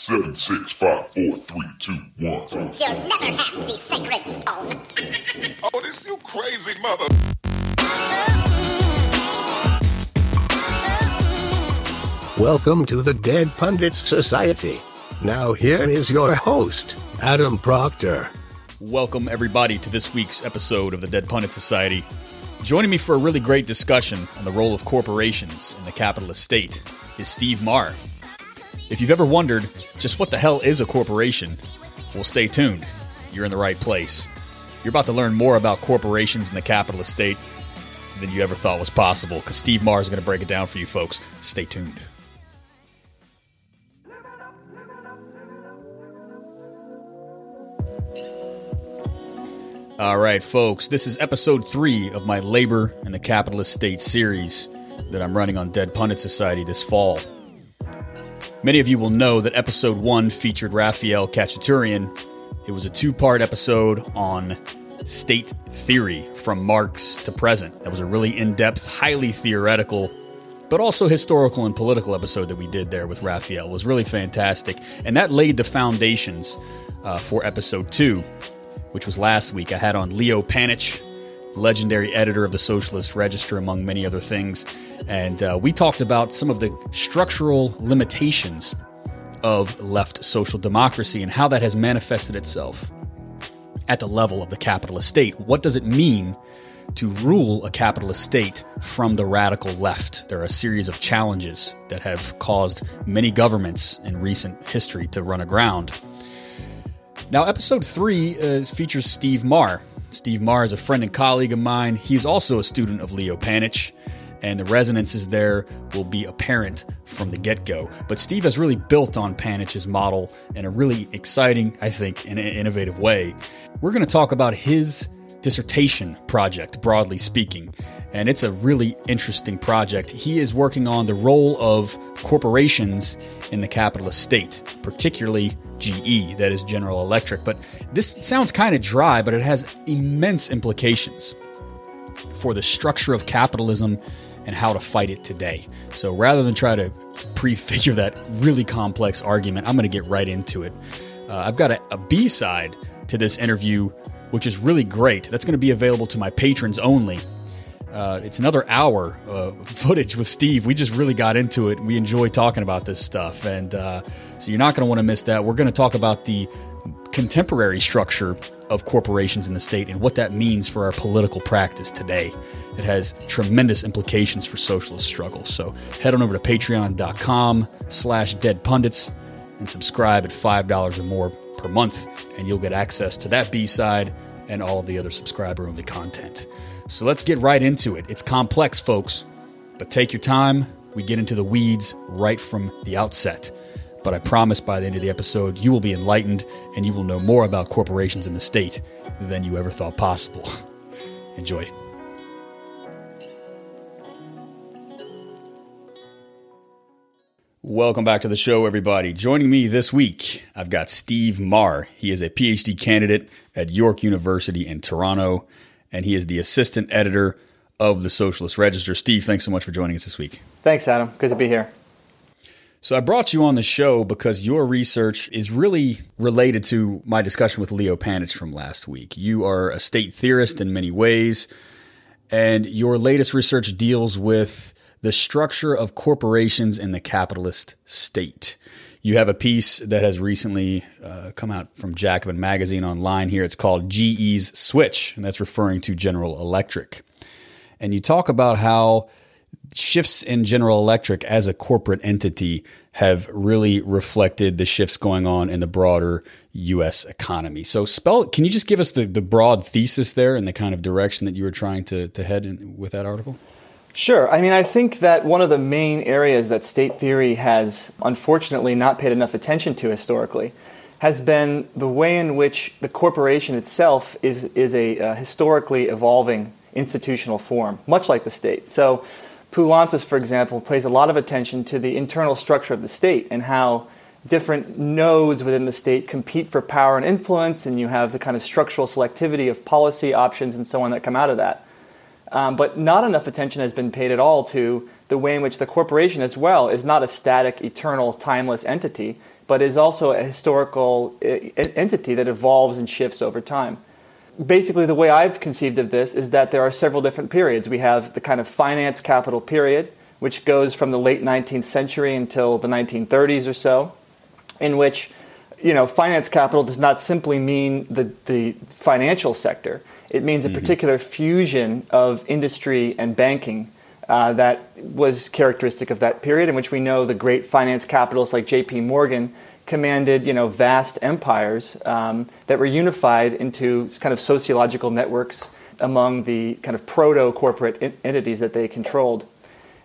Seven, six, five, four, three, two, one. You'll never have the sacred stone. Oh, this you crazy mother. Welcome to the Dead Pundits Society. Now, here is your host, Adam Proctor. Welcome, everybody, to this week's episode of the Dead Pundit Society. Joining me for a really great discussion on the role of corporations in the capitalist state is Steve Maher. If you've ever wondered just what the hell is a corporation, well, stay tuned. You're in the right place. You're about to learn more about corporations in the capitalist state than you ever thought was possible because Steve Maher is going to break it down for you folks. Stay tuned. All right, folks, this is episode three of my Labor and the Capitalist State series that I'm running on Dead Pundit Society this fall. Many of you will know that episode one featured Rafael Khachaturian. It was a two part episode on state theory from Marx to present. That was a really in depth, highly theoretical, but also historical and political episode that we did there with Rafael. It was really fantastic. And that laid the foundations uh, for episode two which was last week. I had on Leo Panitch, legendary editor of the Socialist Register, among many other things. And uh, we talked about some of the structural limitations of left social democracy and how that has manifested itself at the level of the capitalist state. What does it mean to rule a capitalist state from the radical left? There are a series of challenges that have caused many governments in recent history to run aground. Now, episode three uh, features Steve Maher. Steve Maher is a friend and colleague of mine. He's also a student of Leo Panitch, and the resonances there will be apparent from the get go. But Steve has really built on Panitch's model in a really exciting, I think, and innovative way. We're going to talk about his dissertation project, broadly speaking. And it's a really interesting project. He is working on the role of corporations in the capitalist state, particularly GE, that is General Electric. But this sounds kind of dry, but it has immense implications for the structure of capitalism and how to fight it today. So rather than try to prefigure that really complex argument, I'm going to get right into it. Uh, I've got a, a B side to this interview, which is really great. That's going to be available to my patrons only. Uh, it's another hour of footage with Steve. We just really got into it. We enjoy talking about this stuff. And uh, so you're not going to want to miss that. We're going to talk about the contemporary structure of corporations in the state and what that means for our political practice today. It has tremendous implications for socialist struggle. So head on over to patreon.com slash dead pundits and subscribe at $5 or more per month, and you'll get access to that B-side and all of the other subscriber-only content. So let's get right into it. It's complex, folks, but take your time. We get into the weeds right from the outset. But I promise by the end of the episode, you will be enlightened and you will know more about corporations in the state than you ever thought possible. Enjoy. Welcome back to the show, everybody. Joining me this week, I've got Steve Maher. He is a PhD candidate at York University in Toronto and he is the assistant editor of the Socialist Register. Steve, thanks so much for joining us this week. Thanks, Adam. Good to be here. So, I brought you on the show because your research is really related to my discussion with Leo Panitch from last week. You are a state theorist in many ways, and your latest research deals with the structure of corporations in the capitalist state. You have a piece that has recently uh, come out from Jacobin Magazine online here. It's called GE's Switch, and that's referring to General Electric. And you talk about how shifts in General Electric as a corporate entity have really reflected the shifts going on in the broader U.S. economy. So, spell. Can you just give us the, the broad thesis there and the kind of direction that you were trying to, to head in, with that article? Sure. I mean, I think that one of the main areas that state theory has unfortunately not paid enough attention to historically has been the way in which the corporation itself is, is a uh, historically evolving institutional form, much like the state. So, Poulantzas, for example, pays a lot of attention to the internal structure of the state and how different nodes within the state compete for power and influence, and you have the kind of structural selectivity of policy options and so on that come out of that. Um, but not enough attention has been paid at all to the way in which the corporation, as well, is not a static, eternal, timeless entity, but is also a historical e- entity that evolves and shifts over time. Basically, the way I've conceived of this is that there are several different periods. We have the kind of finance capital period, which goes from the late 19th century until the 1930s or so, in which you know, finance capital does not simply mean the, the financial sector. It means a particular fusion of industry and banking uh, that was characteristic of that period, in which we know the great finance capitals like J.P. Morgan commanded, you know, vast empires um, that were unified into kind of sociological networks among the kind of proto-corporate entities that they controlled.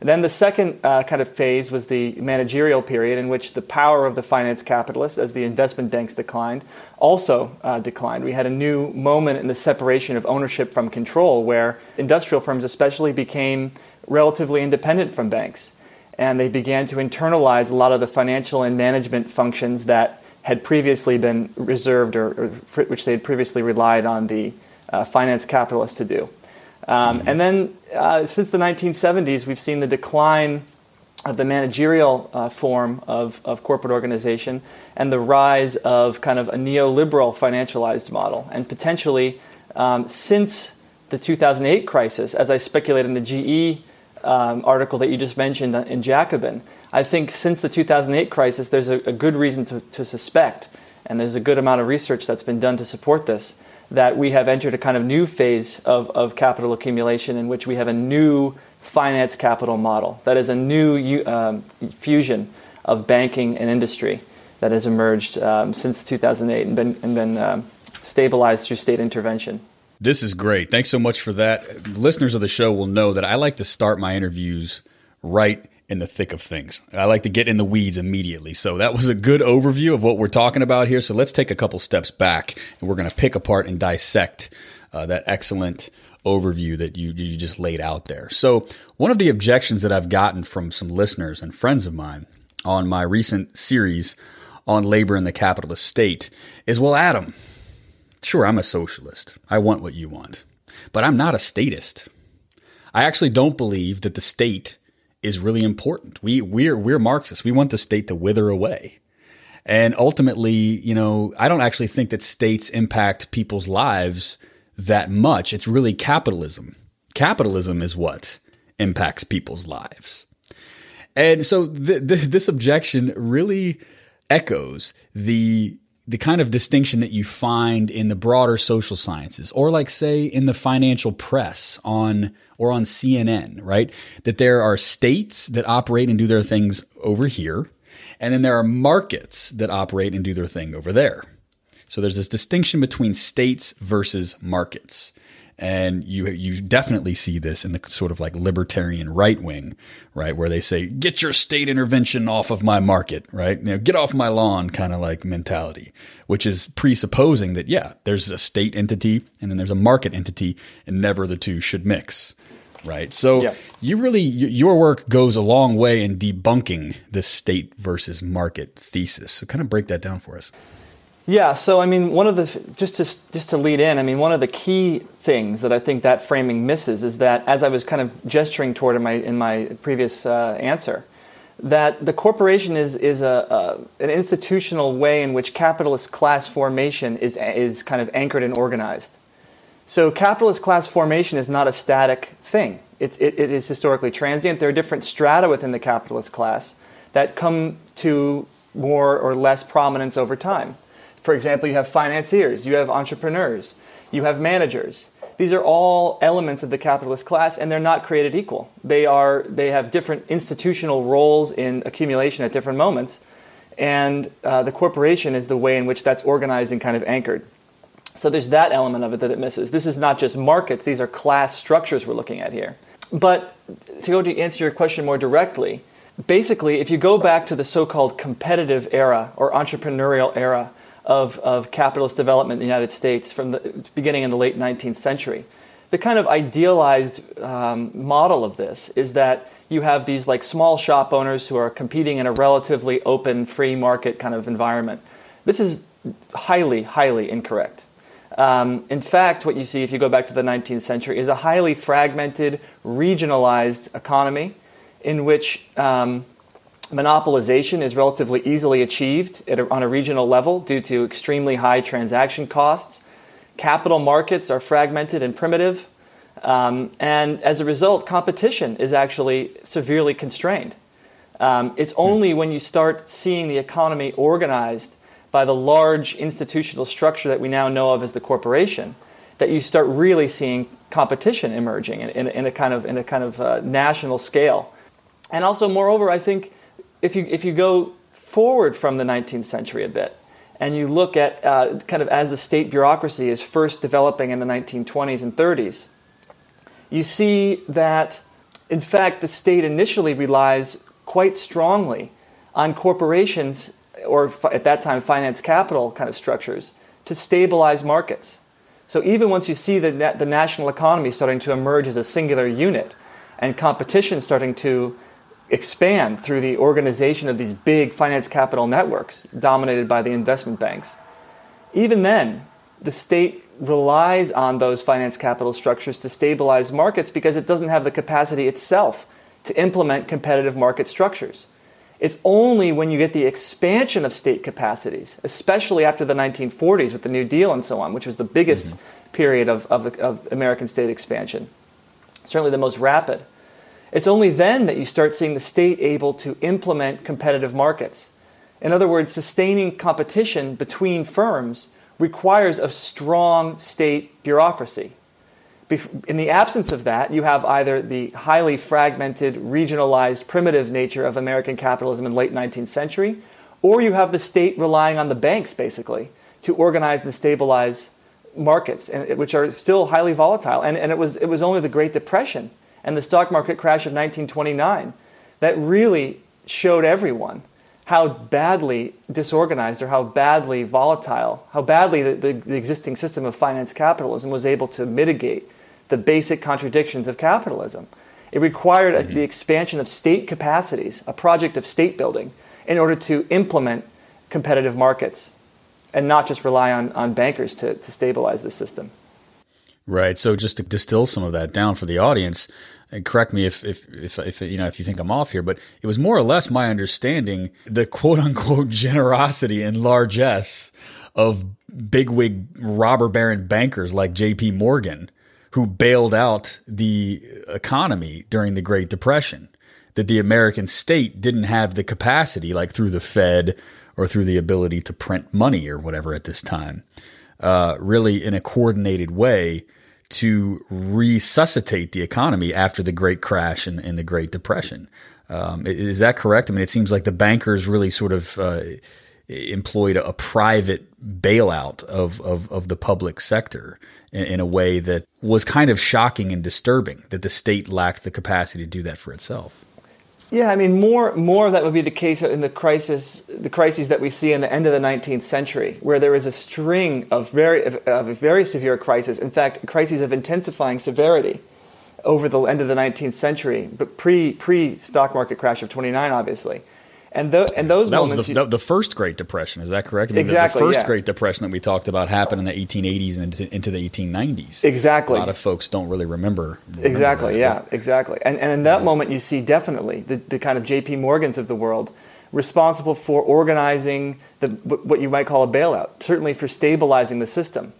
Then the second uh, kind of phase was the managerial period, in which the power of the finance capitalists, as the investment banks declined, also uh, declined. We had a new moment in the separation of ownership from control, where industrial firms, especially, became relatively independent from banks. And they began to internalize a lot of the financial and management functions that had previously been reserved or, or which they had previously relied on the uh, finance capitalists to do. Um, and then uh, since the 1970s, we've seen the decline of the managerial uh, form of, of corporate organization and the rise of kind of a neoliberal financialized model. And potentially, um, since the 2008 crisis, as I speculated in the GE um, article that you just mentioned in Jacobin, I think since the 2008 crisis, there's a, a good reason to, to suspect, and there's a good amount of research that's been done to support this, that we have entered a kind of new phase of, of capital accumulation in which we have a new finance capital model. That is a new um, fusion of banking and industry that has emerged um, since 2008 and been, and been um, stabilized through state intervention. This is great. Thanks so much for that. Listeners of the show will know that I like to start my interviews right in the thick of things. I like to get in the weeds immediately. So that was a good overview of what we're talking about here. So let's take a couple steps back and we're going to pick apart and dissect uh, that excellent overview that you, you just laid out there. So, one of the objections that I've gotten from some listeners and friends of mine on my recent series on labor in the capitalist state is well, Adam, sure, I'm a socialist. I want what you want, but I'm not a statist. I actually don't believe that the state is really important. We we're we're Marxists. We want the state to wither away. And ultimately, you know, I don't actually think that states impact people's lives that much. It's really capitalism. Capitalism is what impacts people's lives. And so th- th- this objection really echoes the the kind of distinction that you find in the broader social sciences or like say in the financial press on or on CNN, right? That there are states that operate and do their things over here and then there are markets that operate and do their thing over there. So there's this distinction between states versus markets. And you you definitely see this in the sort of like libertarian right wing, right, where they say, "Get your state intervention off of my market," right? You know, get off my lawn, kind of like mentality, which is presupposing that yeah, there's a state entity and then there's a market entity, and never the two should mix, right? So Yeah. you really your work goes a long way in debunking this state versus market thesis. So kind of break that down for us. Yeah, so I mean, one of the just to just to lead in, I mean, one of the key things that I think that framing misses is that, as I was kind of gesturing toward in my in my previous uh, answer, that the corporation is is a, a an institutional way in which capitalist class formation is is kind of anchored and organized. So capitalist class formation is not a static thing. It's, it, it is historically transient. There are different strata within the capitalist class that come to more or less prominence over time. For example, you have financiers, you have entrepreneurs, you have managers. These are all elements of the capitalist class, and they're not created equal. They are they have different institutional roles in accumulation at different moments, and uh, the corporation is the way in which that's organized and kind of anchored. So there's that element of it that it misses. This is not just markets; these are class structures we're looking at here. But to go to answer your question more directly, basically, if you go back to the so-called competitive era or entrepreneurial era of, of capitalist development in the United States from the beginning in the late 19th century, the kind of idealized um, model of this is that you have these like small shop owners who are competing in a relatively open, free market kind of environment. This is highly, highly incorrect. Um, in fact, what you see if you go back to the 19th century is a highly fragmented, regionalized economy in which um, Monopolization is relatively easily achieved a, on a regional level due to extremely high transaction costs. Capital markets are fragmented and primitive. Um, and as a result, competition is actually severely constrained. Um, it's only when you start seeing the economy organized by the large institutional structure that we now know of as the corporation that you start really seeing competition emerging in, in, in a kind of in a kind of uh, national scale. And also, moreover, I think if you if you go forward from the 19th century a bit, and you look at uh, kind of as the state bureaucracy is first developing in the 1920s and 30s, you see that, in fact, the state initially relies quite strongly on corporations or at that time finance capital kind of structures to stabilize markets. So even once you see the, the national economy starting to emerge as a singular unit and competition starting to expand through the organization of these big finance capital networks dominated by the investment banks, even then, the state relies on those finance capital structures to stabilize markets because it doesn't have the capacity itself to implement competitive market structures. It's only when you get the expansion of state capacities, especially after the 1940s with the New Deal and so on, which was the biggest mm-hmm. period of, of, of American state expansion, certainly the most rapid. It's only then that you start seeing the state able to implement competitive markets. In other words, sustaining competition between firms requires a strong state bureaucracy. In the absence of that, you have either the highly fragmented, regionalized, primitive nature of American capitalism in the late 19th century, or you have the state relying on the banks, basically, to organize and stabilize markets, which are still highly volatile. And, and it, was, it was only the Great Depression and the stock market crash of 1929 that really showed everyone how badly disorganized or how badly volatile, how badly the, the, the, existing system of finance capitalism was able to mitigate the basic contradictions of capitalism. It required mm-hmm. a, the expansion of state capacities, a project of state building, in order to implement competitive markets and not just rely on, on bankers to, to stabilize the system. Right. So just to distill some of that down for the audience, and correct me if, if, if, if, you know, if you think I'm off here, but it was more or less my understanding the quote unquote generosity and largesse of bigwig robber baron bankers like JP Morgan who bailed out the economy during the Great Depression. That the American state didn't have the capacity, like through the Fed or through the ability to print money or whatever at this time, uh, really in a coordinated way to resuscitate the economy after the Great Crash and, and the Great Depression. Um, is that correct? I mean, it seems like the bankers really sort of uh, employed a, private bailout of, of, of the public sector in, in, a way that was kind of shocking and disturbing that the state lacked the capacity to do that for itself. Yeah, I mean, more more of that would be the case in the crisis, the crises that we see in the end of the 19th century, where there is a string of very of, of very severe crises. In fact, crises of intensifying severity over the end of the 19th century, but pre pre stock market crash of 29, obviously. And, the, and those that moments. was the, you, the, first Great Depression, is that correct? I mean, exactly. The, the first yeah. Great Depression that we talked about happened in the 1880s and into, into the 1890s. Exactly. A lot of folks don't really remember. remember exactly, that. yeah, exactly. And, and in that yeah. moment, you see definitely the, the kind of J.P. Morgans of the world responsible for organizing the, what you might call a bailout, certainly for stabilizing the system.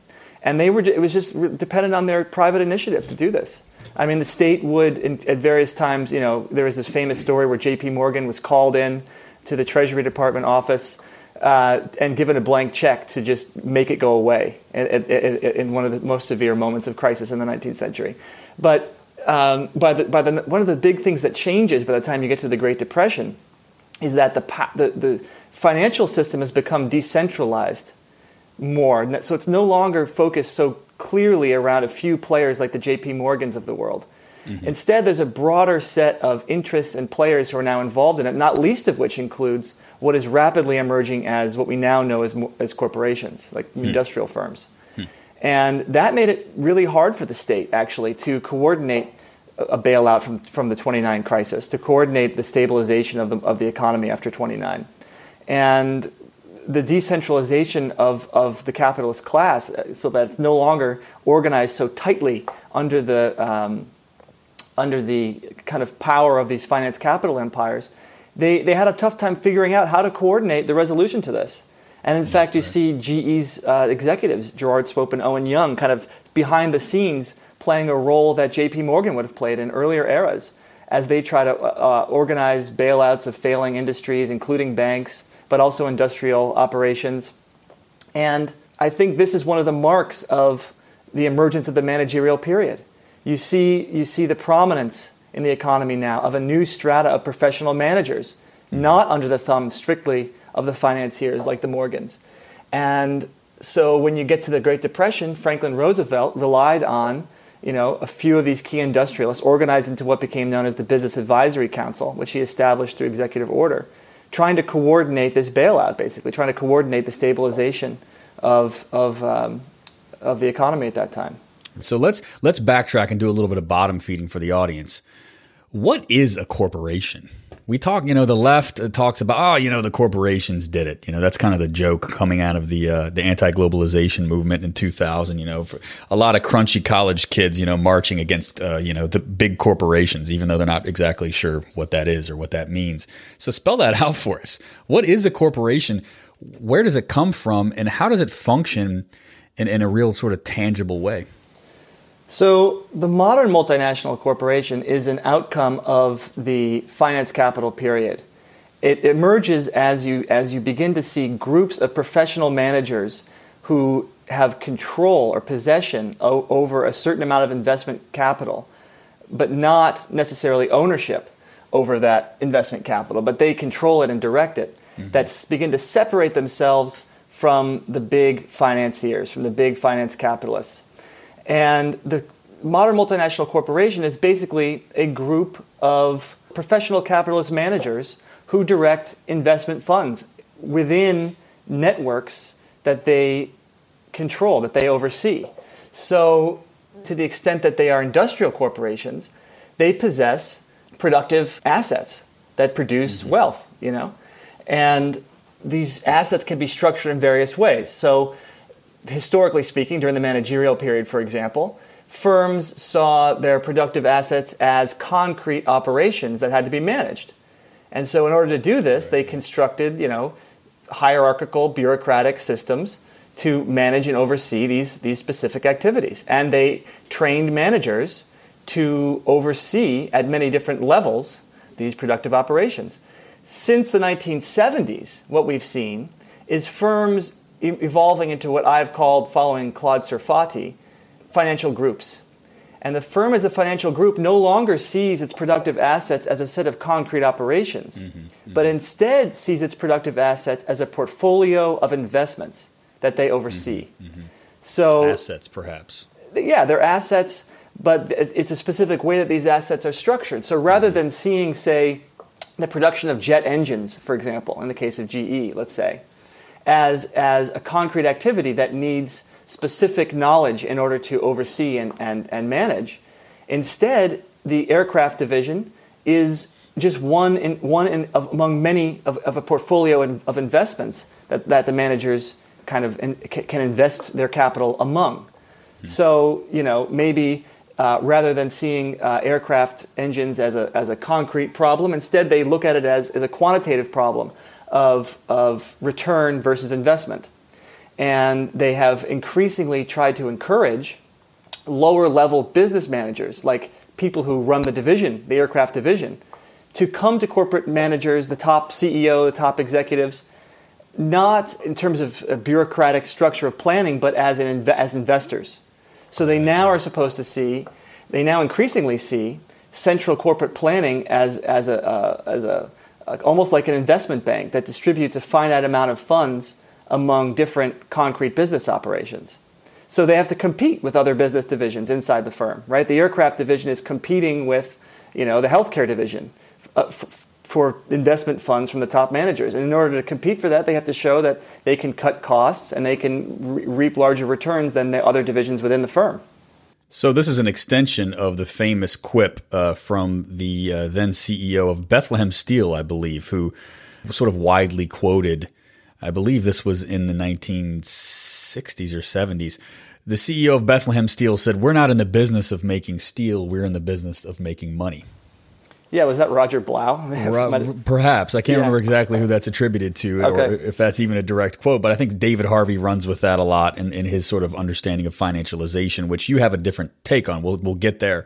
And they were, it was just dependent on their private initiative to do this. I mean, the state would, in, at various times, you know, there was this famous story where J.P. Morgan was called in to the Treasury Department office uh, and given a blank check to just make it go away in, in, in, one of the most severe moments of crisis in the 19th century. But um, by the, by the, one of the big things that changes by the time you get to the Great Depression is that the, the, the financial system has become decentralized more. So it's no longer focused so clearly around a few players like the JP Morgans of the world. Mm-hmm. Instead, there's a broader set of interests and players who are now involved in it, not least of which includes what is rapidly emerging as what we now know as, as corporations, like hmm. industrial firms. Hmm. And that made it really hard for the state, actually, to coordinate a bailout from, from the 29 crisis, to coordinate the stabilization of the, of the economy after 29. And the decentralization of, of the capitalist class uh, so that it's no longer organized so tightly under the, um, under the kind of power of these finance capital empires they, they had a tough time figuring out how to coordinate the resolution to this. And in fact, you see GE's uh, executives, Gerard Swope and Owen Young, kind of behind the scenes playing a role that JP Morgan would have played in earlier eras as they try to uh, organize bailouts of failing industries, including banks, but also industrial operations. And I think this is one of the marks of the emergence of the managerial period. You see, you see the prominence in the economy now of a new strata of professional managers, not under the thumb strictly of the financiers like the Morgans. And so when you get to the Great Depression, Franklin Roosevelt relied on you know, a few of these key industrialists organized into what became known as the Business Advisory Council, which he established through executive order, trying to coordinate this bailout, basically, trying to coordinate the stabilization of, of, um, of the economy at that time. So let's let's backtrack and do a little bit of bottom feeding for the audience. What is a corporation? we talk, you know, the left talks about, oh, you know, the corporations did it. You know, that's kind of the joke coming out of the uh, the anti globalization movement in 2000. You know, a lot of crunchy college kids, you know, marching against, uh, you know, the big corporations, even though they're not exactly sure what that is or what that means. So spell that out for us. What is a corporation? Where does it come from, and how does it function in, in a real sort of tangible way? So, the modern multinational corporation is an outcome of the finance capital period. It emerges as you, as you begin to see groups of professional managers who have control or possession o- over a certain amount of investment capital, but not necessarily ownership over that investment capital, but they control it and direct it. Mm-hmm. That begin to separate themselves from the big financiers, from the big finance capitalists. And the modern multinational corporation is basically a group of professional capitalist managers who direct investment funds within networks that they control, that they oversee. So, to the extent that they are industrial corporations, they possess productive assets that produce mm-hmm. wealth, you know? And these assets can be structured in various ways. So, historically speaking, during the managerial period, for example, firms saw their productive assets as concrete operations that had to be managed. And so, in order to do this, they constructed, you know, hierarchical bureaucratic systems to manage and oversee these, these specific activities. And they trained managers to oversee at many different levels these productive operations. Since the 1970s, what we've seen is firms evolving into what I've called, following Claude Serfati, financial groups. And the firm as a financial group no longer sees its productive assets as a set of concrete operations, mm-hmm, mm-hmm. but instead sees its productive assets as a portfolio of investments that they oversee. Mm-hmm, mm-hmm. so assets, perhaps. Yeah, they're assets, but it's, it's, a specific way that these assets are structured. So rather mm-hmm. than seeing, say, the production of jet engines, for example, in the case of GE, let's say, as, as a concrete activity that needs specific knowledge in order to oversee and, and, and manage. Instead, the aircraft division is just one, in, one in, of, among many of, of a portfolio in, of investments that, that the managers kind of in, can invest their capital among. Mm-hmm. So, you know, maybe uh, rather than seeing uh, aircraft engines as a, as a concrete problem, instead they look at it as, as a quantitative problem of, of return versus investment. And they have increasingly tried to encourage lower level business managers, like people who run the division, the aircraft division, to come to corporate managers, the top CEO, the top executives, not in terms of a bureaucratic structure of planning, but as, an, as investors. So they now are supposed to see, they now increasingly see central corporate planning as, as, a, uh, as a, almost like an investment bank that distributes a finite amount of funds among different concrete business operations. So they have to compete with other business divisions inside the firm, right? The aircraft division is competing with, you know, the healthcare division uh, f- for investment funds from the top managers. And in order to compete for that, they have to show that they can cut costs and they can re- reap larger returns than the other divisions within the firm. So this is an extension of the famous quip uh, from the uh, then CEO of Bethlehem Steel, I believe, who was sort of widely quoted I believe this was in the 1960s or 70s. The CEO of Bethlehem Steel said, We're not in the business of making steel, we're in the business of making money. Yeah, was that Roger Blough? Ro- Perhaps I can't Yeah. remember exactly who that's attributed to, or if that's even a direct quote. But I think David Harvey runs with that a lot in, in his sort of understanding of financialization, which you have a different take on. We'll we'll get there.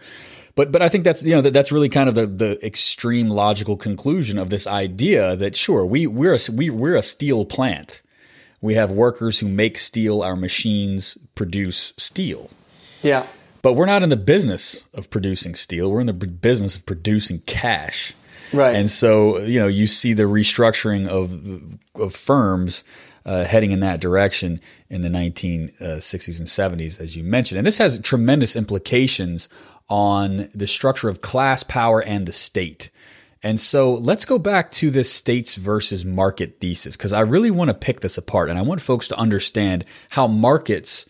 But but I think that's you know that, that's really kind of the, the extreme logical conclusion of this idea that sure we we're a, we we're a steel plant. We have workers who make steel. Our machines produce steel. yeah, But we're not in the business of producing steel. We're in the business of producing cash. Right. And so, you know, you see the restructuring of of firms uh, heading in that direction in the 1960s and 70s, as you mentioned. And this has tremendous implications on the structure of class power and the state. And so let's go back to this states versus market thesis, because I really want to pick this apart. And I want folks to understand how markets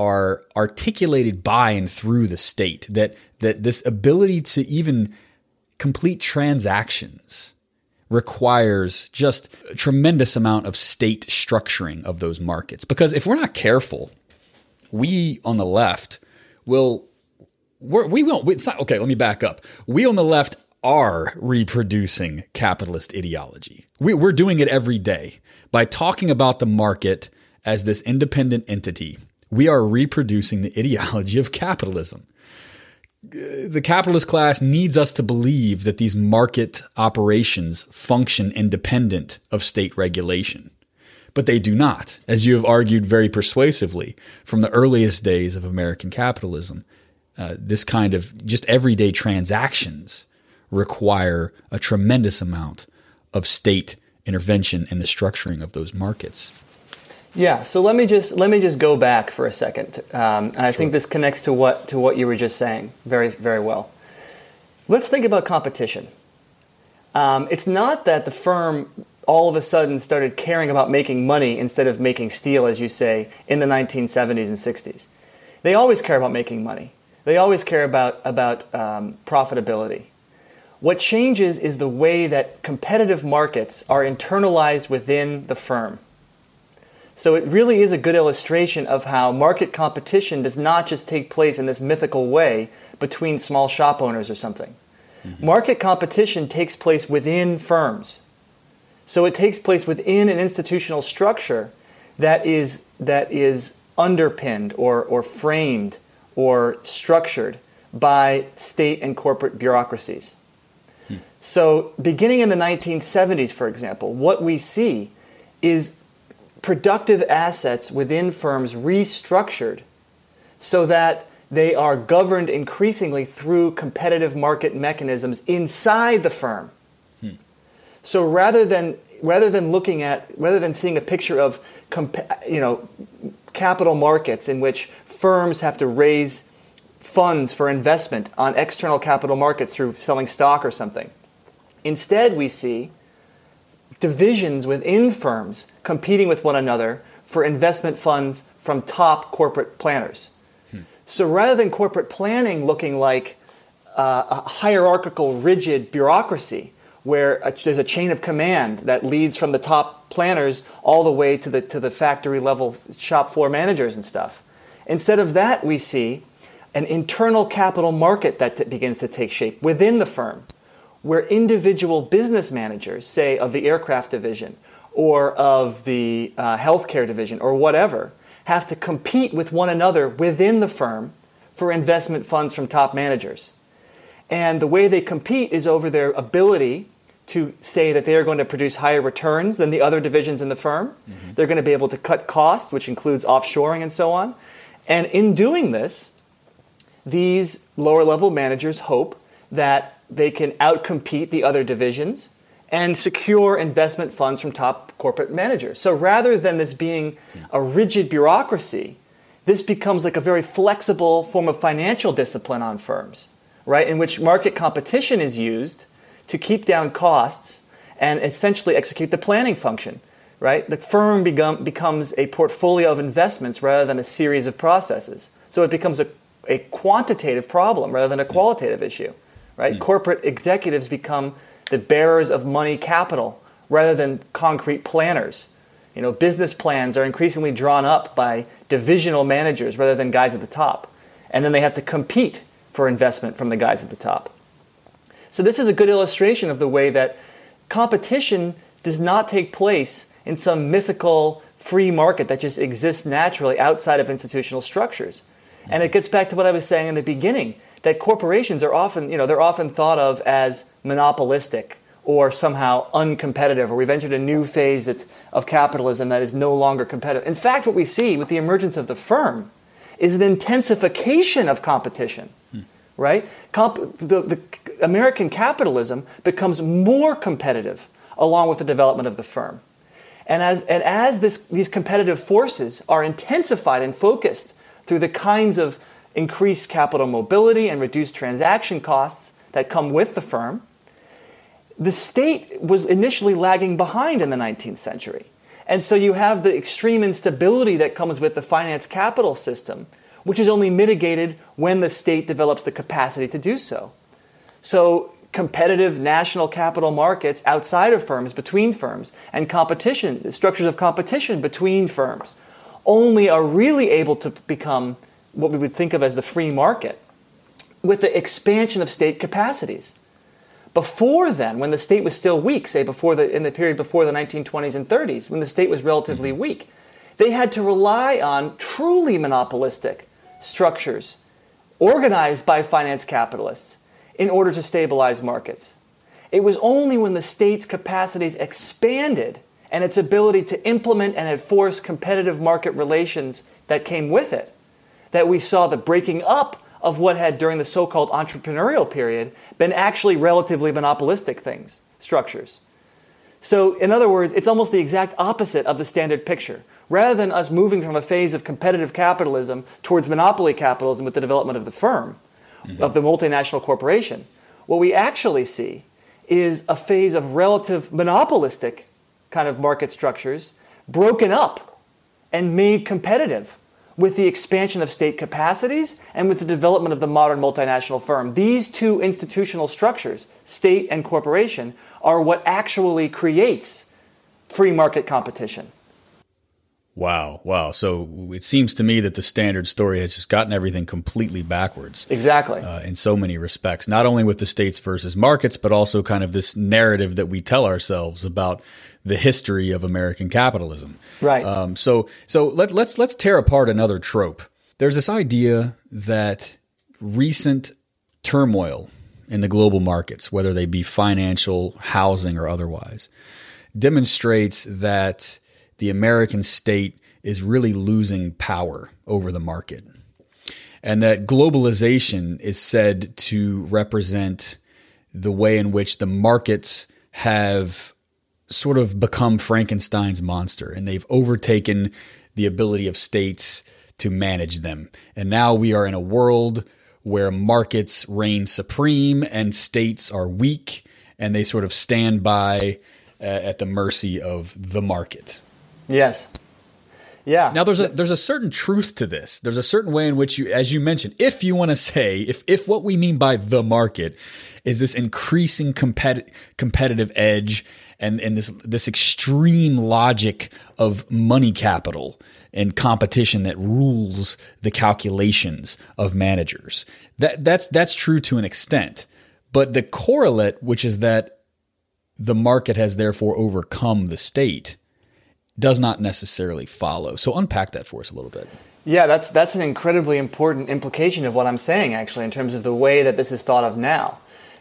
are articulated by and through the state, that, that this ability to even complete transactions requires just a tremendous amount of state structuring of those markets. Because if we're not careful, we on the left will we're, we won't. It's not okay. Let me back up. We on the left are reproducing capitalist ideology. We, we're doing it every day by talking about the market as this independent entity. We are reproducing the ideology of capitalism the capitalist class needs us to believe that these market operations function independent of state regulation. But they do not, as you have argued very persuasively from the earliest days of American capitalism. Uh, this kind of just everyday transactions require a tremendous amount of state intervention in the structuring of those markets. Yeah, so let me just let me just go back for a second, um, and I think this connects to what to what you were just saying very very well. Let's think about competition. Um, it's not that the firm all of a sudden started caring about making money instead of making steel, as you say, in the 1970s and 60s. They always care about making money. They always care about about um, profitability. What changes is the way that competitive markets are internalized within the firm. So it really is a good illustration of how market competition does not just take place in this mythical way between small shop owners or something. Mm-hmm. Market competition takes place within firms. So it takes place within an institutional structure that is that is underpinned or, or framed or structured by state and corporate bureaucracies. Hmm. So beginning in the 1970s, for example, what we see is productive assets within firms restructured so that they are governed increasingly through competitive market mechanisms inside the firm. Hmm. So rather than rather than looking at rather than seeing a picture of compa- you know capital markets in which firms have to raise funds for investment on external capital markets through selling stock or something. Instead, we see divisions within firms competing with one another for investment funds from top corporate planners. So rather than corporate planning looking like uh, a hierarchical, rigid bureaucracy where a, there's a chain of command that leads from the top planners all the way to the, to the factory level shop floor managers and stuff. Instead of that, we see an internal capital market that t- begins to take shape within the firm where individual business managers, say of the aircraft division or of the uh, healthcare division or whatever, have to compete with one another within the firm for investment funds from top managers. And the way they compete is over their ability to say that they are going to produce higher returns than the other divisions in the firm. They're going to be able to cut costs, which includes offshoring and so on. And in doing this, these lower level managers hope that they can outcompete the other divisions and secure investment funds from top corporate managers. So rather than this being a rigid bureaucracy, this becomes like a very flexible form of financial discipline on firms, right? In which market competition is used to keep down costs and essentially execute the planning function, right? The firm become, becomes a portfolio of investments rather than a series of processes. So it becomes a, a quantitative problem rather than a qualitative issue, right? Hmm. Corporate executives become the bearers of money capital rather than concrete planners. You know, business plans are increasingly drawn up by divisional managers rather than guys at the top. And then they have to compete for investment from the guys at the top. So this is a good illustration of the way that competition does not take place in some mythical free market that just exists naturally outside of institutional structures. And it gets back to what I was saying in the beginning that corporations are often, you know, they're often thought of as monopolistic or somehow uncompetitive, or we've entered a new phase of capitalism that is no longer competitive. In fact, what we see with the emergence of the firm is an intensification of competition, hmm. right? Comp- the, the American capitalism becomes more competitive along with the development of the firm. And as, and as this, these competitive forces are intensified and focused through the kinds of increased capital mobility and reduce transaction costs that come with the firm, the state was initially lagging behind in the 19th century. And so you have the extreme instability that comes with the finance capital system, which is only mitigated when the state develops the capacity to do so. So competitive national capital markets outside of firms, between firms, and competition, structures of competition between firms, only are really able to become what we would think of as the free market with the expansion of state capacities. Before then, when the state was still weak, say before the, in the period before the 1920s and 30s, when the state was relatively mm-hmm. weak, they had to rely on truly monopolistic structures organized by finance capitalists in order to stabilize markets. It was only when the state's capacities expanded and its ability to implement and enforce competitive market relations that came with it that we saw the breaking up of what had during the so-called entrepreneurial period been actually relatively monopolistic things, structures. So, in other words, it's almost the exact opposite of the standard picture. Rather than us moving from a phase of competitive capitalism towards monopoly capitalism with the development of the firm, mm-hmm. of the multinational corporation, what we actually see is a phase of relative monopolistic kind of market structures broken up and made competitive with the expansion of state capacities and with the development of the modern multinational firm. These two institutional structures, state and corporation, are what actually creates free market competition. Wow, wow. So it seems to me that the standard story has just gotten everything completely backwards. Exactly. Uh, in so many respects, not only with the states versus markets, but also kind of this narrative that we tell ourselves about the history of American capitalism. Right. Um, so so let, let's let's tear apart another trope. There's this idea that recent turmoil in the global markets, whether they be financial, housing, or otherwise, demonstrates that the American state is really losing power over the market. And that globalization is said to represent the way in which the markets have sort of become Frankenstein's monster and they've overtaken the ability of states to manage them. And now we are in a world where markets reign supreme and states are weak and they sort of stand by uh, at the mercy of the market. Yes. Yeah. Now there's a there's a certain truth to this. There's a certain way in which you as you mentioned, if you want to say if if what we mean by the market is this increasing competi- competitive edge and, and this this extreme logic of money capital and competition that rules the calculations of managers. That that's that's true to an extent. But the correlate, which is that the market has therefore overcome the state, does not necessarily follow. So unpack that for us a little bit. Yeah, that's that's an incredibly important implication of what I'm saying actually in terms of the way that this is thought of now.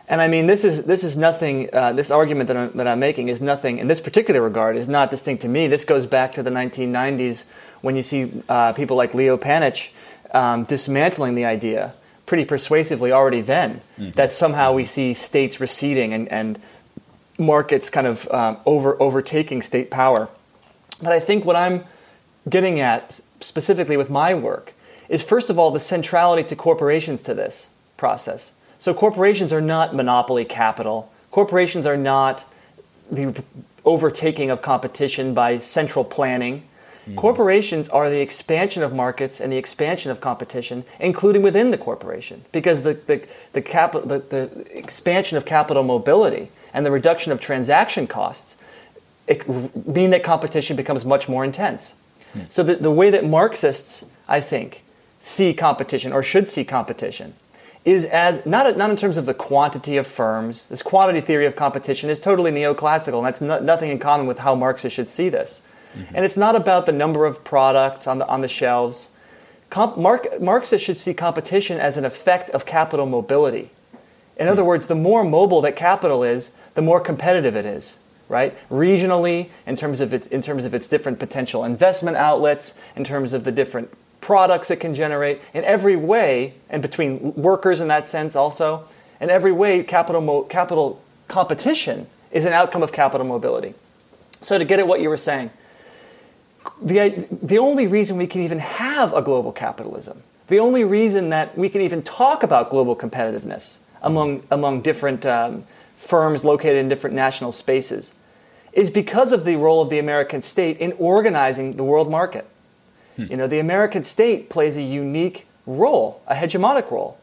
And I mean, this is this is nothing. Uh, this argument that I'm, that I'm making is nothing in this particular regard is not distinct to me. This goes back to the 1990s when you see uh, people like Leo Panitch um, dismantling the idea pretty persuasively already then mm-hmm. that somehow we see states receding and, and markets kind of um, over overtaking state power. But I think what I'm getting at specifically with my work is first of all the centrality to corporations to this process. So corporations are not monopoly capital. Corporations are not the overtaking of competition by central planning. Mm-hmm. Corporations are the expansion of markets and the expansion of competition, including within the corporation, because the, the, the, capital, the, the expansion of capital mobility and the reduction of transaction costs mean that competition becomes much more intense. Mm. So the, the way that Marxists, I think, see competition or should see competition is as not not in terms of the quantity of firms. This quantity theory of competition is totally neoclassical, and that's no, nothing in common with how Marxists should see this. Mm-hmm. And it's not about the number of products on the on the shelves. Comp, Mark, Marxists should see competition as an effect of capital mobility. In other words, the more mobile that capital is, the more competitive it is, right? Regionally, in terms of its in terms of its different potential investment outlets, in terms of the different products it can generate, in every way, and between workers in that sense also, in every way, capital mo- capital competition is an outcome of capital mobility. So to get at what you were saying, the the only reason we can even have a global capitalism, the only reason that we can even talk about global competitiveness among, among different um, firms located in different national spaces is because of the role of the American state in organizing the world market. Hmm. You know, the American state plays a unique role, a hegemonic role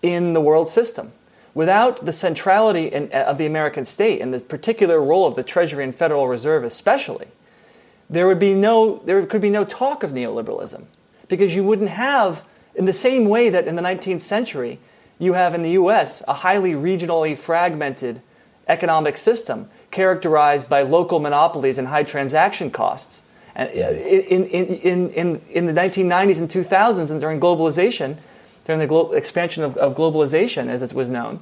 in the world system. Without the centrality in, uh, of the American state and the particular role of the Treasury and Federal Reserve, especially, there would be no, there could be no talk of neoliberalism because you wouldn't have, in the same way that in the 19th century, you have in the US a highly regionally fragmented economic system characterized by local monopolies and high transaction costs. And uh, in, in, in, in, the 1990s and 2000s, and during globalization, during the glo- expansion of, of globalization, as it was known,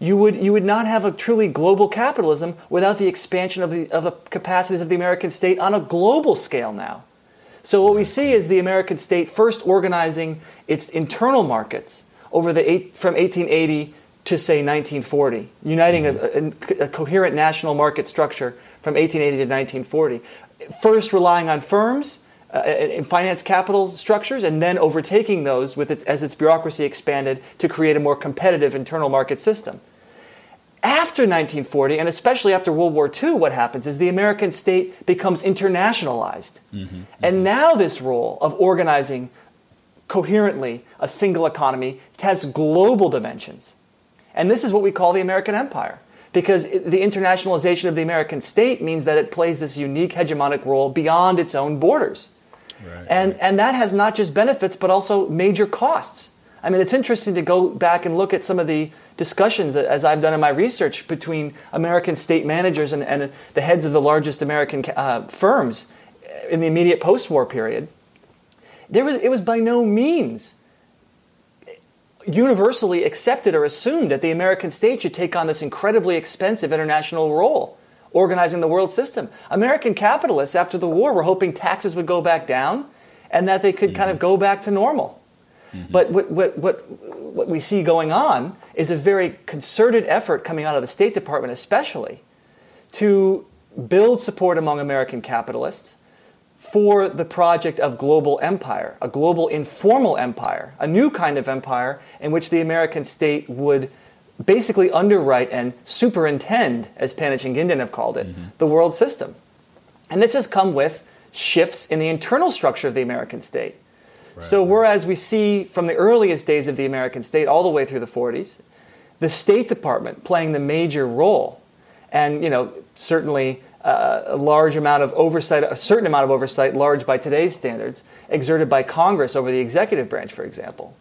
you would, you would not have a truly global capitalism without the expansion of the, of the capacities of the American state on a global scale now. So, what we see is the American state first organizing its internal markets over the eight, from 1880 to say 1940, uniting a, a, a, coherent national market structure from 1880 to 1940. First, relying on firms uh, and finance capital structures, and then overtaking those with its, as its bureaucracy expanded to create a more competitive internal market system. After 1940, and especially after World War II, what happens is the American state becomes internationalized. Mm-hmm. Mm-hmm. And now, this role of organizing coherently a single economy has global dimensions. And this is what we call the American empire. Because the internationalization of the American state means that it plays this unique hegemonic role beyond its own borders. Right, and, right. and that has not just benefits, but also major costs. I mean, it's interesting to go back and look at some of the discussions, as I've done in my research, between American state managers and, and the heads of the largest American uh, firms in the immediate post war period there was, it was by no means universally accepted or assumed that the American state should take on this incredibly expensive international role organizing the world system. American capitalists after the war were hoping taxes would go back down and that they could mm-hmm. kind of go back to normal. Mm-hmm. But what, what, what, what we see going on is a very concerted effort coming out of the State Department, especially, to build support among American capitalists for the project of global empire, a global informal empire, a new kind of empire in which the American state would basically underwrite and superintend, as Panitch and Gindin have called it, mm-hmm. the world system. And this has come with shifts in the internal structure of the American state. Right. So, whereas we see from the earliest days of the American state all the way through the 40s, the State Department playing the major role, and you know certainly uh, a large amount of oversight, a certain amount of oversight, large by today's standards, exerted by Congress over the executive branch, for example.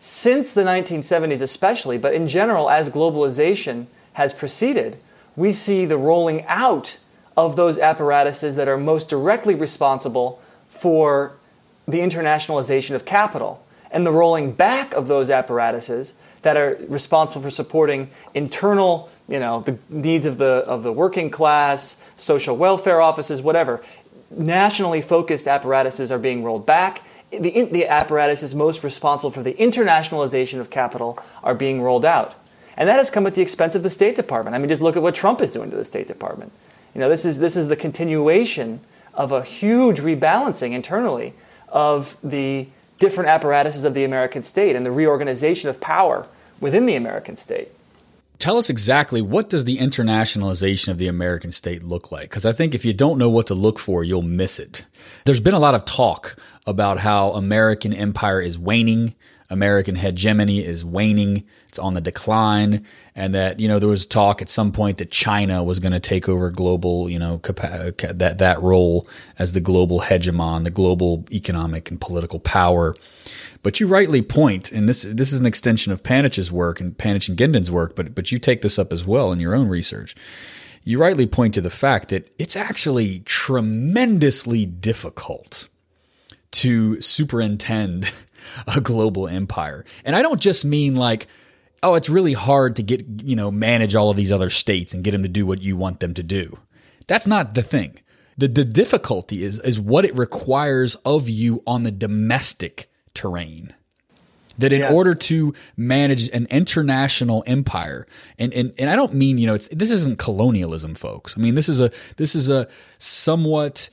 Since the 1970s, especially, but in general, as globalization has proceeded, we see the rolling out of those apparatuses that are most directly responsible for the internationalization of capital and the rolling back of those apparatuses that are responsible for supporting internal you know the needs of the of the working class social welfare offices, whatever. Nationally focused apparatuses are being rolled back. The, the apparatuses most responsible for the internationalization of capital are being rolled out. And that has come at the expense of the State Department. I mean, just look at what Trump is doing to the State Department. You know, this is, this is the continuation of a huge rebalancing internally of the different apparatuses of the American state and the reorganization of power within the American state tell us exactly what does the internationalization of the American state look like? Because I think if you don't know what to look for, you'll miss it. There's been a lot of talk about how American empire is waning. American hegemony is waning, it's on the decline, and that you know there was talk at some point that China was going to take over global, you know, capa- that that role as the global hegemon, the global economic and political power. But you rightly point, and this this is an extension of Panitch's work and Panitch and Gindin's work, but but you take this up as well in your own research. You rightly point to the fact that it's actually tremendously difficult to superintend a global empire. And I don't just mean like, oh, it's really hard to get, you know, manage all of these other states and get them to do what you want them to do. That's not the thing. The, the difficulty is, is what it requires of you on the domestic terrain. That in Yes. order to manage an international empire, and, and and I don't mean you know it's this isn't colonialism, folks. I mean this is a this is a somewhat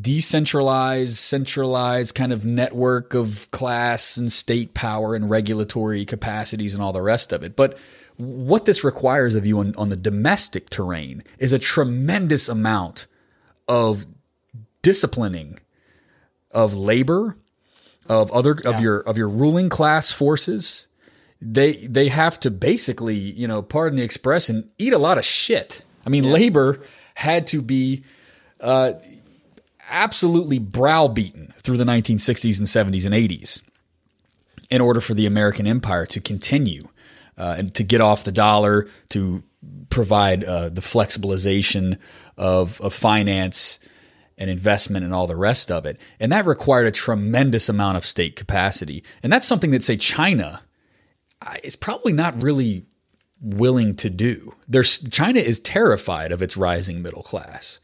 decentralized, centralized kind of network of class and state power and regulatory capacities and all the rest of it. But what this requires of you on, on the domestic terrain is a tremendous amount of disciplining of labor, of other of your of your ruling class forces. They they have to basically, you know, pardon the expression, eat a lot of shit. I mean, labor had to be uh, absolutely browbeaten through the 1960s and 70s and 80s in order for the American empire to continue uh, and to get off the dollar, to provide uh, the flexibilization of, of finance and investment and all the rest of it. And that required a tremendous amount of state capacity. And that's something that, say, China uh, is probably not really willing to do. There's, China is terrified of its rising middle class.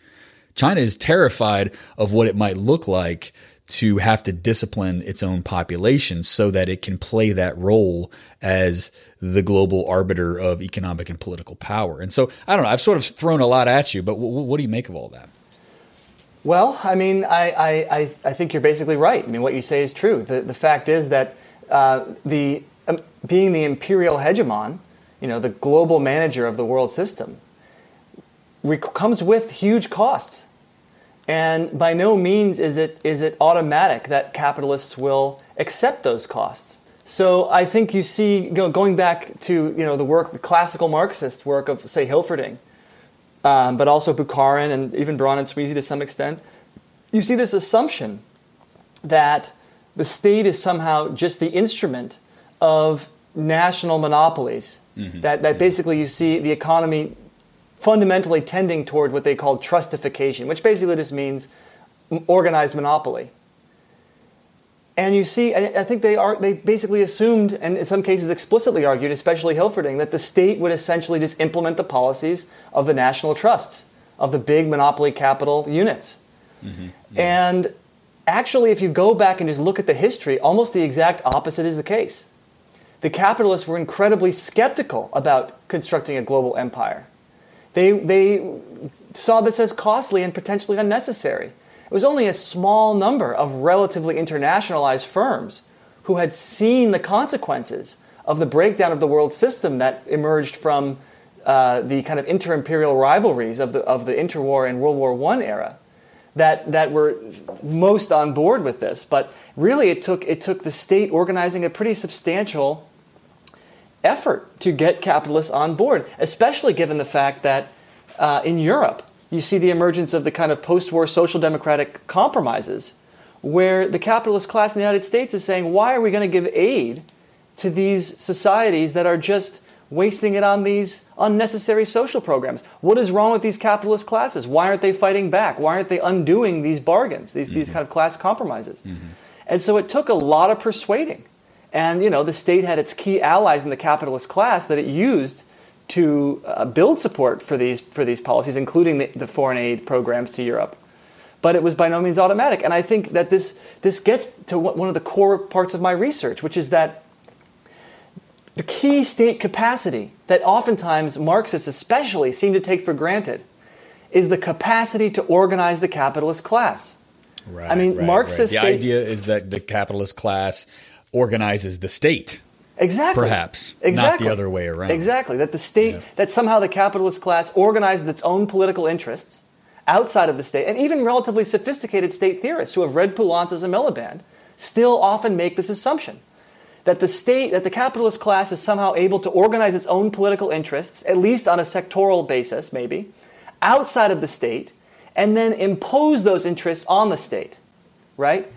China is terrified of what it might look like to have to discipline its own population so that it can play that role as the global arbiter of economic and political power. And so, I don't know, I've sort of thrown a lot at you, but w- what do you make of all that? Well, I mean, I, I, I, think you're basically right. I mean, what you say is true. The, the fact is that uh, the, um, being the imperial hegemon, you know, the global manager of the world system, comes with huge costs. And by no means is it, is it automatic that capitalists will accept those costs. So I think you see, you know, going back to you know, the work, the classical Marxist work of, say, Hilferding, um, but also Bukharin and even Baran and Sweezy to some extent, you see this assumption that the state is somehow just the instrument of national monopolies. That, that basically you see the economy fundamentally tending toward what they call trustification, which basically just means organized monopoly. And you see, I think they are they basically assumed, and in some cases explicitly argued, especially Hilferding, that the state would essentially just implement the policies of the national trusts, of the big monopoly capital units. Mm-hmm. Mm-hmm. And actually, if you go back and just look at the history, almost the exact opposite is the case. The capitalists were incredibly skeptical about constructing a global empire. They, they saw this as costly and potentially unnecessary. It was only a small number of relatively internationalized firms who had seen the consequences of the breakdown of the world system that emerged from uh, the kind of inter-imperial rivalries of the, of the interwar and World War I era that, that were most on board with this. But really, it took, it took the state organizing a pretty substantial effort to get capitalists on board, especially given the fact that uh, in Europe, you see the emergence of the kind of post war social democratic compromises, where the capitalist class in the United States is saying, why are we going to give aid to these societies that are just wasting it on these unnecessary social programs? What is wrong with these capitalist classes? Why aren't they fighting back? Why aren't they undoing these bargains, these, these kind of class compromises? And so it took a lot of persuading. And you know, the state had its key allies in the capitalist class that it used to uh, build support for these for these policies, including the, the foreign aid programs to Europe. But it was by no means automatic. And I think that this this gets to one of the core parts of my research, which is that the key state capacity that oftentimes Marxists, especially, seem to take for granted, is the capacity to organize the capitalist class. Right. I mean, Marxist The state- idea is that the capitalist class organizes the state. Exactly. Perhaps, not the other way around. Exactly. That the state, Yeah. that somehow the capitalist class organizes its own political interests outside of the state, and even relatively sophisticated state theorists who have read Poulantzas and Miliband still often make this assumption. that the state, that the capitalist class is somehow able to organize its own political interests, at least on a sectoral basis, maybe, outside of the state, and then impose those interests on the state, right?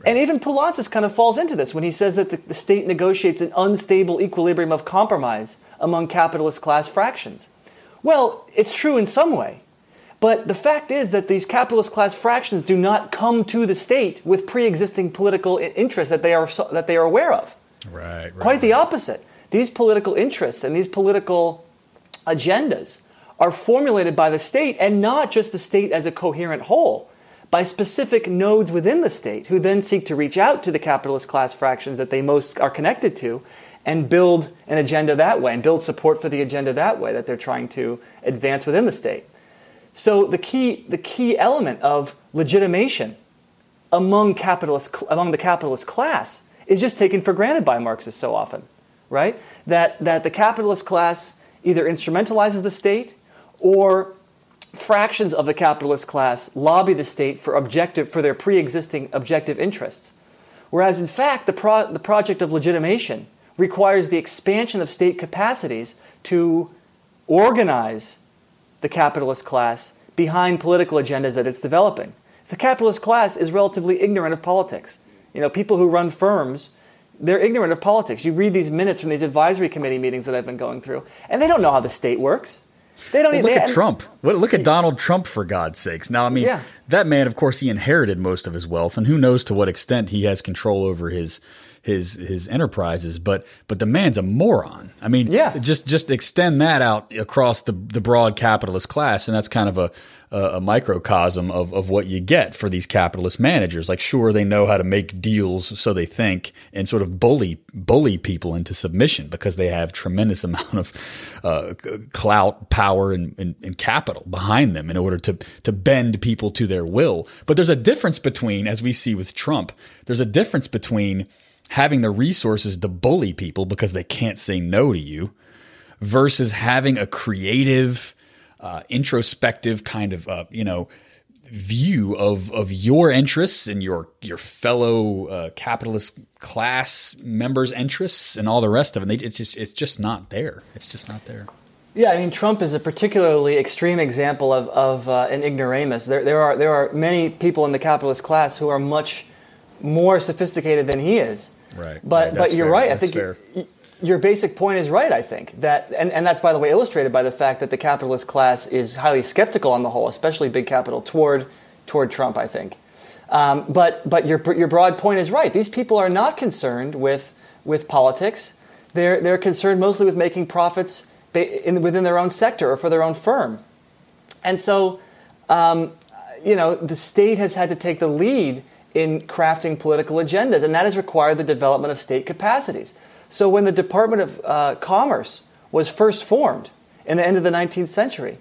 Right. And even Poulantzas kind of falls into this when he says that the, the state negotiates an unstable equilibrium of compromise among capitalist class fractions. Well, it's true in some way. But the fact is that these capitalist class fractions do not come to the state with pre-existing political interests that they are that they are aware of. Right, right. Quite the opposite. These political interests and these political agendas are formulated by the state and not just the state as a coherent whole, by specific nodes within the state who then seek to reach out to the capitalist class fractions that they most are connected to and build an agenda that way and build support for the agenda that way that they're trying to advance within the state. So the key, the key element of legitimation among capitalist among the capitalist class is just taken for granted by Marxists so often, right? That that the capitalist class either instrumentalizes the state or fractions of the capitalist class lobby the state for objective for their pre-existing objective interests. Whereas in fact the pro- the project of legitimation requires the expansion of state capacities to organize the capitalist class behind political agendas that it's developing. The capitalist class is relatively ignorant of politics. You know, people who run firms, they're ignorant of politics. You read these minutes from these advisory committee meetings that I've been going through, and they don't know how the state works. They don't Well, even look they- at Trump. What, look at Donald Trump, for God's sakes. Now, I mean, Yeah. that man, of course, he inherited most of his wealth, and who knows to what extent he has control over his his his enterprises. But but the man's a moron. I mean, Yeah. just just extend that out across the the broad capitalist class, and that's kind of a a, microcosm of of what you get for these capitalist managers. Like, sure, they know how to make deals, so they think, and sort of bully bully people into submission because they have tremendous amount of uh, clout, power, and, and, and capital behind them in order to to bend people to their will. But there's a difference between, as we see with Trump, there's a difference between having the resources to bully people because they can't say no to you versus having a creative, uh, introspective kind of, uh, you know, view of of your interests and your your fellow uh, capitalist class members' interests and all the rest of it. They, it's just it's just not there. It's just not there. Yeah, I mean, Trump is a particularly extreme example of, of uh, an ignoramus. There, there, are, there are many people in the capitalist class who are much more sophisticated than he is. Right, But, right, but you're fair, right. I think fair. Your basic point is right, I think. That, and, and that's, by the way, illustrated by the fact that the capitalist class is highly skeptical on the whole, especially big capital, toward, toward Trump, I think. Um, but but your, your broad point is right. These people are not concerned with, with politics. They're, they're concerned mostly with making profits in, within their own sector or for their own firm. And so, um, you know, the state has had to take the lead in crafting political agendas, and that has required the development of state capacities. So when the Department of uh, Commerce was first formed in the end of the 19th century,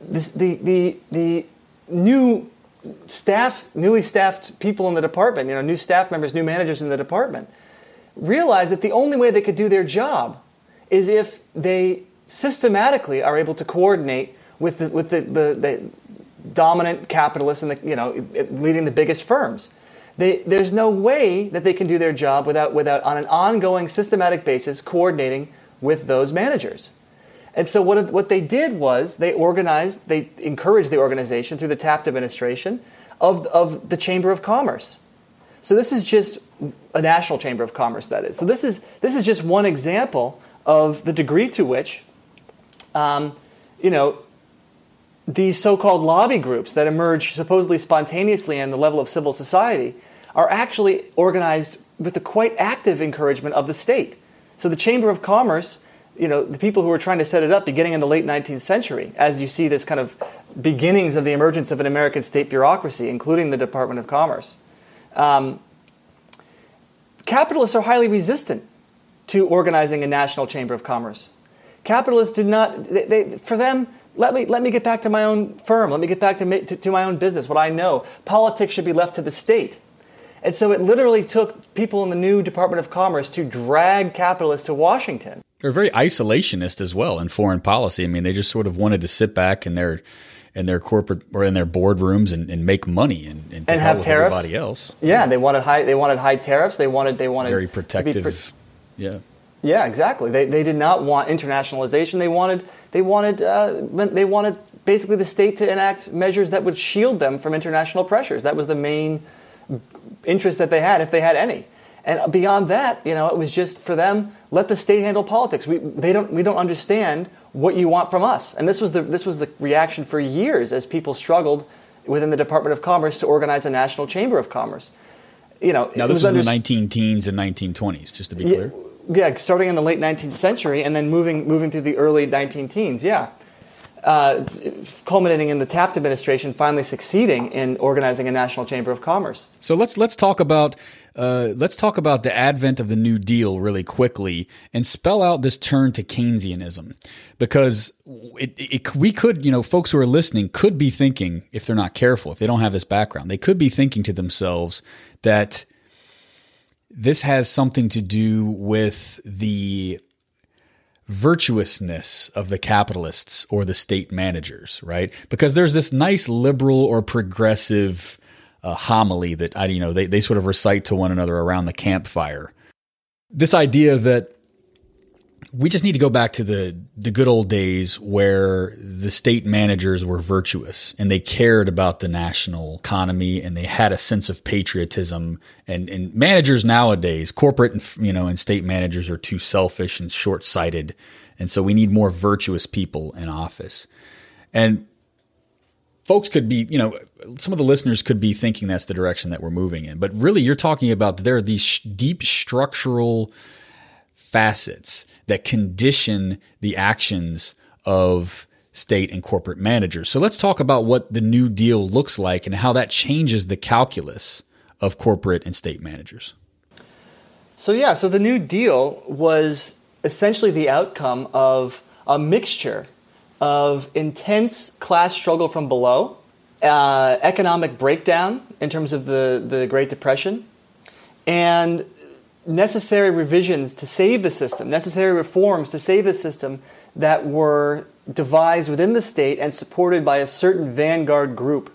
this, the, the, the new staff, newly staffed people in the department, you know, new staff members, new managers in the department, realized that the only way they could do their job is if they systematically are able to coordinate with the, with the, the, the dominant capitalists and the, you know, leading the biggest firms. They, there's no way that they can do their job without, without, on an ongoing, systematic basis, coordinating with those managers. And so what, what they did was they organized, they encouraged the organization through the Taft administration of, of the Chamber of Commerce. So this is just a national chamber of commerce, that is. So this is this is just one example of the degree to which, um, you know, these so-called lobby groups that emerge supposedly spontaneously on the level of civil society are actually organized with the quite active encouragement of the state. So the Chamber of Commerce, you know, the people who were trying to set it up beginning in the late 19th century, as you see this kind of beginnings of the emergence of an American state bureaucracy, including the Department of Commerce. Um, capitalists are highly resistant to organizing a national chamber of commerce. Capitalists did not, they, they, for them, let me, let me get back to my own firm. Let me get back to, to, to my own business, what I know. Politics should be left to the state. And so it literally took people in the new Department of Commerce to drag capitalists to Washington. They're very isolationist as well in foreign policy. I mean, they just sort of wanted to sit back in their in their corporate or in their boardrooms and, and make money and, and, And have tariffs. everybody else. Yeah, they wanted high. They wanted high tariffs. They wanted. They wanted Very protective. pr- yeah. Yeah, exactly. They, they did not want internationalization. They wanted they wanted uh, they wanted basically the state to enact measures that would shield them from international pressures. That was the main interest that they had, if they had any. And beyond that, you know, it was just for them let the state handle politics. We they don't we don't understand what you want from us. And this was the this was the reaction for years as people struggled within the Department of Commerce to organize a national chamber of commerce. You know, Now this was in the 19 teens and 1920s, just to be clear. yeah, starting in the late 19th century and then moving moving through the early 19 teens. Yeah, uh, culminating in the Taft administration finally succeeding in organizing a national chamber of commerce. So let's let's talk about uh, let's talk about the advent of the New Deal really quickly and spell out this turn to Keynesianism because it, it, we could you know folks who are listening could be thinking if they're not careful if they don't have this background they could be thinking to themselves that this has something to do with the virtuousness of the capitalists or the state managers, right? Because there's this nice liberal or progressive uh, homily that I, you know, they, they sort of recite to one another around the campfire. This idea that we just need to go back to the the good old days where the state managers were virtuous and they cared about the national economy and they had a sense of patriotism. And and managers nowadays corporate and you know and state managers are too selfish and short-sighted. And so we need more virtuous people in office. And folks could be, you know, some of the listeners could be thinking that's the direction that we're moving in. But really, you're talking about there are these sh- deep structural facets that condition the actions of state and corporate managers. So let's talk about what the New Deal looks like and how that changes the calculus of corporate and state managers. So yeah, so the New Deal was essentially the outcome of a mixture of intense class struggle from below, uh, economic breakdown in terms of the, the Great Depression, and necessary revisions to save the system, necessary reforms to save the system that were devised within the state and supported by a certain vanguard group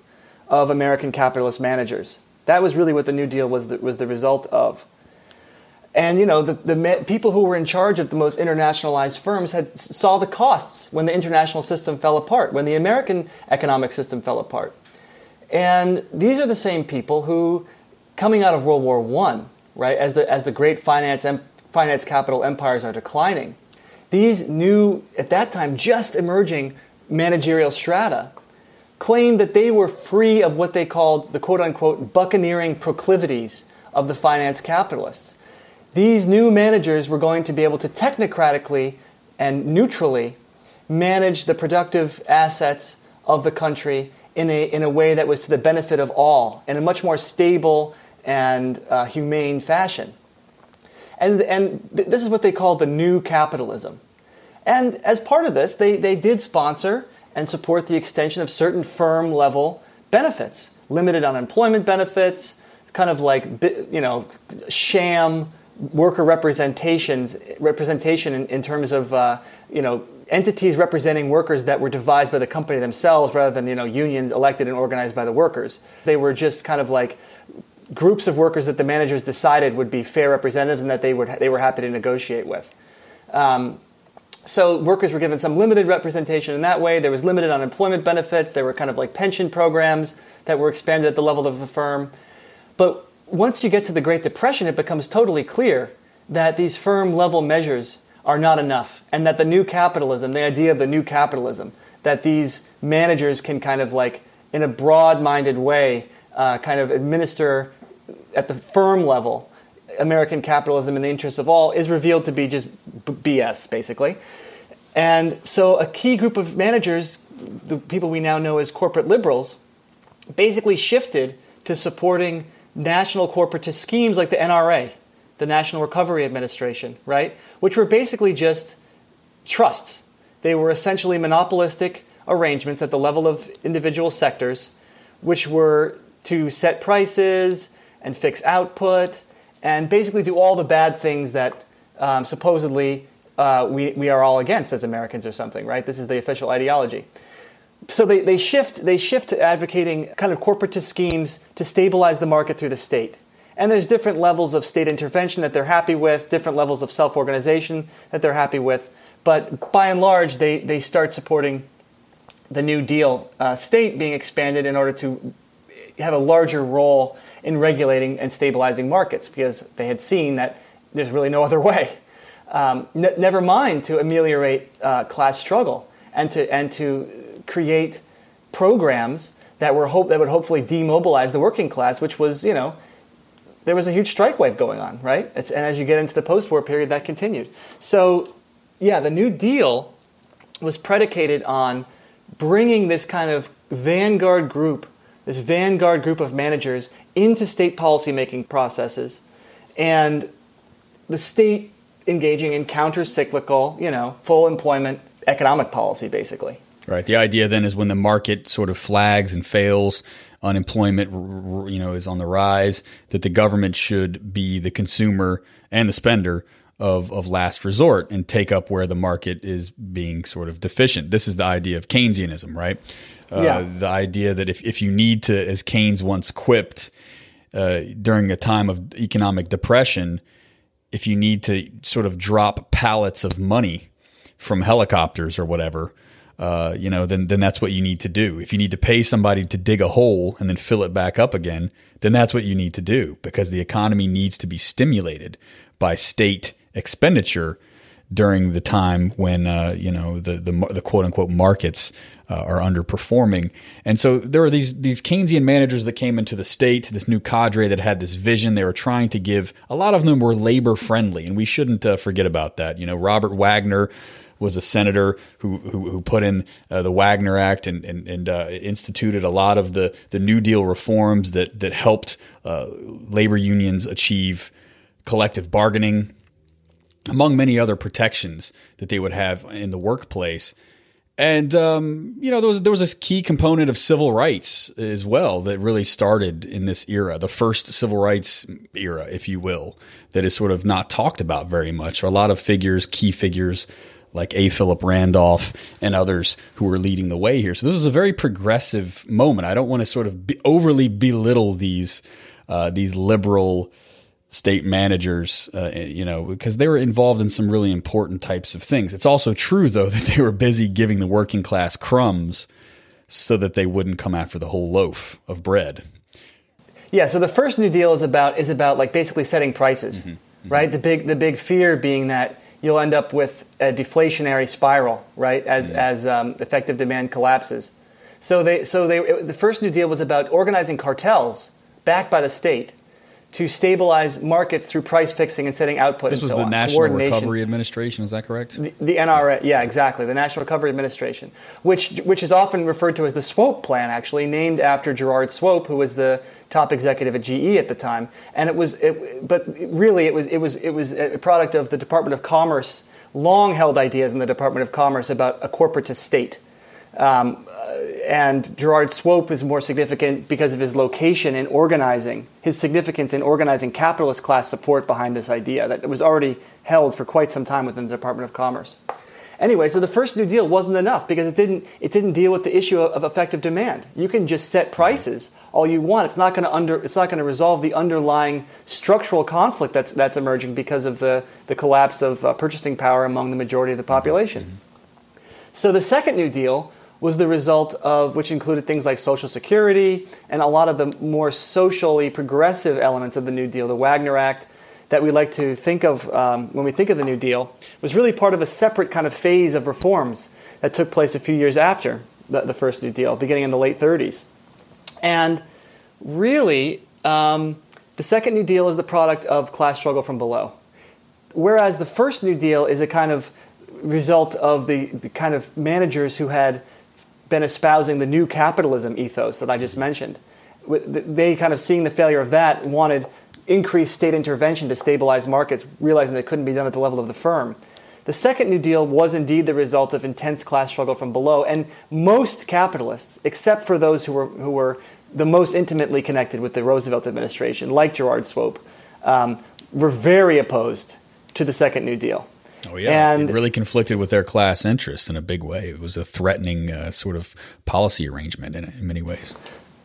of American capitalist managers. That was really what the New Deal was the, was the result of. And you know, the, the people who were in charge of the most internationalized firms had saw the costs when the international system fell apart, when the American economic system fell apart. And these are the same people who, coming out of World War One, right, as the as the great finance em- finance capital empires are declining, these new at that time just emerging managerial strata claimed that they were free of what they called the quote unquote buccaneering proclivities of the finance capitalists. These new managers were going to be able to technocratically and neutrally manage the productive assets of the country in a, in a way that was to the benefit of all, in a much more stable and uh, humane fashion. And, and th- this is what they call the new capitalism. And as part of this, they, they did sponsor and support the extension of certain firm level benefits, limited unemployment benefits, kind of like you know sham worker representations representation in, in terms of uh, you know entities representing workers that were devised by the company themselves rather than you know unions elected and organized by the workers. They were just kind of like groups of workers that the managers decided would be fair representatives and that they would they were happy to negotiate with. Um, so workers were given some limited representation in that way. There was limited unemployment benefits. There were kind of like pension programs that were expanded at the level of the firm. But once you get to the Great Depression, it becomes totally clear that these firm level measures are not enough, and that the new capitalism, the idea of the new capitalism, that these managers can kind of like, in a broad minded way, uh, kind of administer at the firm level American capitalism in the interests of all is revealed to be just BS, basically. And so, a key group of managers, the people we now know as corporate liberals, basically shifted to supporting national corporatist schemes like the NRA, the National Recovery Administration, right? Which were basically just trusts. They were essentially monopolistic arrangements at the level of individual sectors, which were to set prices and fix output and basically do all the bad things that um, supposedly uh, we, we are all against as Americans or something, right? This is the official ideology. so they, they shift they shift to advocating kind of corporatist schemes to stabilize the market through the state. And there's different levels of state intervention that they're happy with, different levels of self-organization that they're happy with. But by and large, they, they start supporting the New Deal uh, state being expanded in order to have a larger role in regulating and stabilizing markets because they had seen that there's really no other way. Um, n- never mind to ameliorate uh, class struggle and to and to create programs that were hope that would hopefully demobilize the working class, which was you know there was a huge strike wave going on, right? It's, and as you get into the post-war period, that continued. So yeah, the New Deal was predicated on bringing this kind of vanguard group, this vanguard group of managers into state policymaking processes, and the state engaging in counter-cyclical, you know, full employment economic policy, basically. Right. The idea then is when the market sort of flags and fails, unemployment, you know, is on the rise, that the government should be the consumer and the spender of, of last resort and take up where the market is being sort of deficient. This is the idea of Keynesianism, right? Uh, yeah. The idea that if, if you need to, as Keynes once quipped uh, during a time of economic depression, if you need to sort of drop pallets of money from helicopters or whatever, uh, you know, then then that's what you need to do. If you need to pay somebody to dig a hole and then fill it back up again, then that's what you need to do because the economy needs to be stimulated by state expenditure during the time when uh, you know the, the, the quote unquote markets uh, are underperforming. And so there are these these Keynesian managers that came into the state, this new cadre that had this vision. They were trying to give a lot of them were labor friendly, and we shouldn't uh, forget about that. You know, Robert Wagner was a senator who who, who put in uh, the Wagner Act and and, and uh, instituted a lot of the the New Deal reforms that that helped uh, labor unions achieve collective bargaining among many other protections that they would have in the workplace. And um, you know, there was there was this key component of civil rights as well that really started in this era, the first civil rights era, if you will, that is sort of not talked about very much. A lot of figures, key figures like A. Philip Randolph and others who were leading the way here. So this is a very progressive moment. I don't want to sort of be overly belittle these uh, these liberal state managers, uh, you know, because they were involved in some really important types of things. It's also true, though, that they were busy giving the working class crumbs so that they wouldn't come after the whole loaf of bread. Yeah. So the first New Deal is about is about like basically setting prices, mm-hmm. Mm-hmm. right? The big the big fear being that you'll end up with a deflationary spiral, right? As mm-hmm. as um, effective demand collapses. So they so they it, the first New Deal was about organizing cartels backed by the state to stabilize markets through price fixing and setting output. This was so the on. National Recovery Administration, is that correct? The, the, NRA, yeah, exactly, the National Recovery Administration, which which is often referred to as the Swope Plan, actually named after Gerard Swope, who was the top executive at GE at the time. And it was, it, but really, it was it was it was a product of the Department of Commerce long held ideas in the Department of Commerce about a corporatist state. Um, and Gerard Swope is more significant because of his location in organizing, his significance in organizing capitalist class support behind this idea that was already held for quite some time within the Department of Commerce. Anyway, so the first New Deal wasn't enough because it didn't, it didn't deal with the issue of, of effective demand. You can just set prices all you want. It's not going to under, it's not going to resolve the underlying structural conflict that's, that's emerging because of the, the collapse of uh, purchasing power among the majority of the population. Mm-hmm. So the second New Deal was the result of which included things like Social Security and a lot of the more socially progressive elements of the New Deal, the Wagner Act, that we like to think of um, when we think of the New Deal, was really part of a separate kind of phase of reforms that took place a few years after the, the first New Deal, beginning in the late 30s. And really, um, the second New Deal is the product of class struggle from below. Whereas the first New Deal is a kind of result of the, the kind of managers who had been espousing the new capitalism ethos that I just mentioned. They kind of seeing the failure of that wanted increased state intervention to stabilize markets, realizing that couldn't be done at the level of the firm. The second New Deal was indeed the result of intense class struggle from below, and most capitalists, except for those who were, who were the most intimately connected with the Roosevelt administration, like Gerard Swope, um, were very opposed to the second New Deal. Oh yeah, and it really conflicted with their class interests in a big way. It was a threatening uh, sort of policy arrangement in, in, many ways.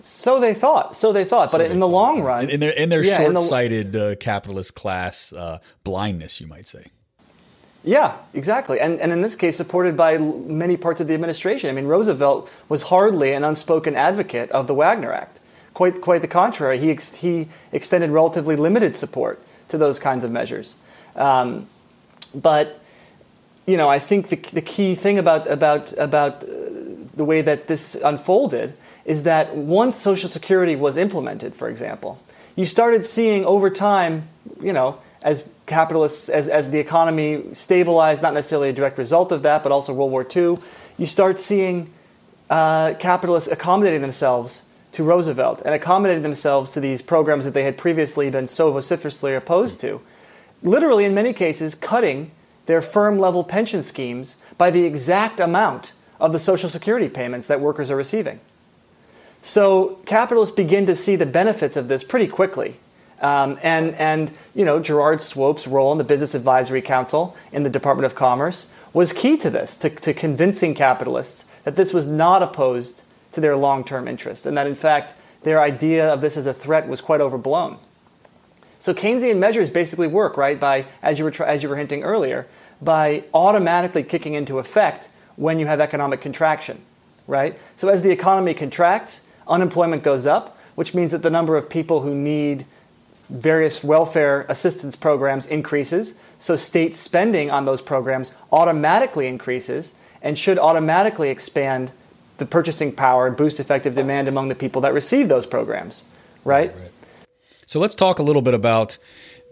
So they thought. So they thought. So but they in the thought. long run, in, in their in their Yeah, in the- short-sighted uh, capitalist class uh, blindness, you might say. Yeah, exactly. And, and in this case, supported by many parts of the administration. I mean, Roosevelt was hardly an unspoken advocate of the Wagner Act. Quite, quite the contrary. He, ex- he extended relatively limited support to those kinds of measures. Um, but, you know, I think the, the key thing about, about, about uh, the way that this unfolded is that once Social Security was implemented, for example, you started seeing over time, you know, as capitalists, as, as the economy stabilized, not necessarily a direct result of that, but also World War II, you start seeing uh, capitalists accommodating themselves to Roosevelt and accommodating themselves to these programs that they had previously been so vociferously opposed to. Literally, in many cases, cutting their firm level pension schemes by the exact amount of the Social Security payments that workers are receiving. So capitalists begin to see the benefits of this pretty quickly. Um, and, and, you know, Gerard Swope's role in the Business Advisory Council in the Department of Commerce was key to this, to, to convincing capitalists that this was not opposed to their long term interests, and that in fact their idea of this as a threat was quite overblown. So Keynesian measures basically work, right, by, as you were, as you were hinting earlier, by automatically kicking into effect when you have economic contraction, right? So as the economy contracts, unemployment goes up, which means that the number of people who need various welfare assistance programs increases. So state spending on those programs automatically increases and should automatically expand the purchasing power and boost effective demand among the people that receive those programs, right? So let's talk a little bit about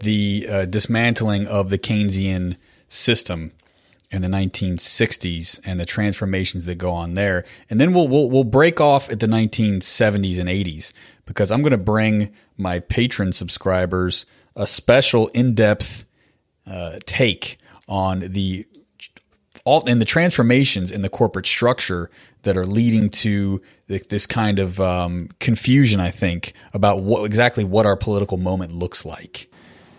the uh, dismantling of the Keynesian system in the 1960s and the transformations that go on there, and then we'll we'll, we'll break off at the 1970s and 80s because I'm going to bring my Patreon subscribers a special in-depth uh, take on the all and the transformations in the corporate structure that are leading to th- this kind of um, confusion. I think about what exactly what our political moment looks like,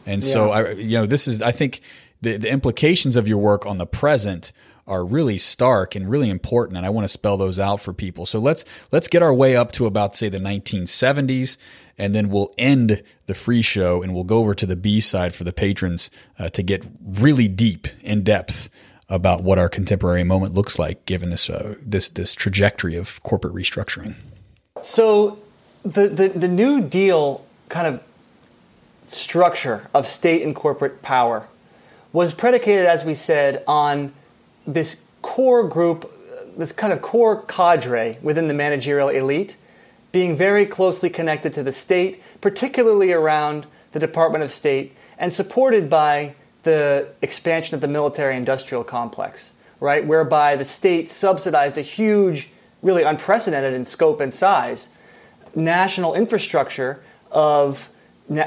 and so I, you know, this is I think the the implications of your work on the present are really stark and really important and I want to spell those out for people. So let's let's get our way up to about say the 1970s and then we'll end the free show and we'll go over to the B side for the patrons uh, to get really deep in depth about what our contemporary moment looks like given this uh, this this trajectory of corporate restructuring. So the, the, the New Deal kind of structure of state and corporate power was predicated, as we said, on this core group, this kind of core cadre within the managerial elite being very closely connected to the state, particularly around the Department of State, and supported by the expansion of the military industrial complex, right? Whereby the state subsidized a huge, really unprecedented in scope and size, national infrastructure of,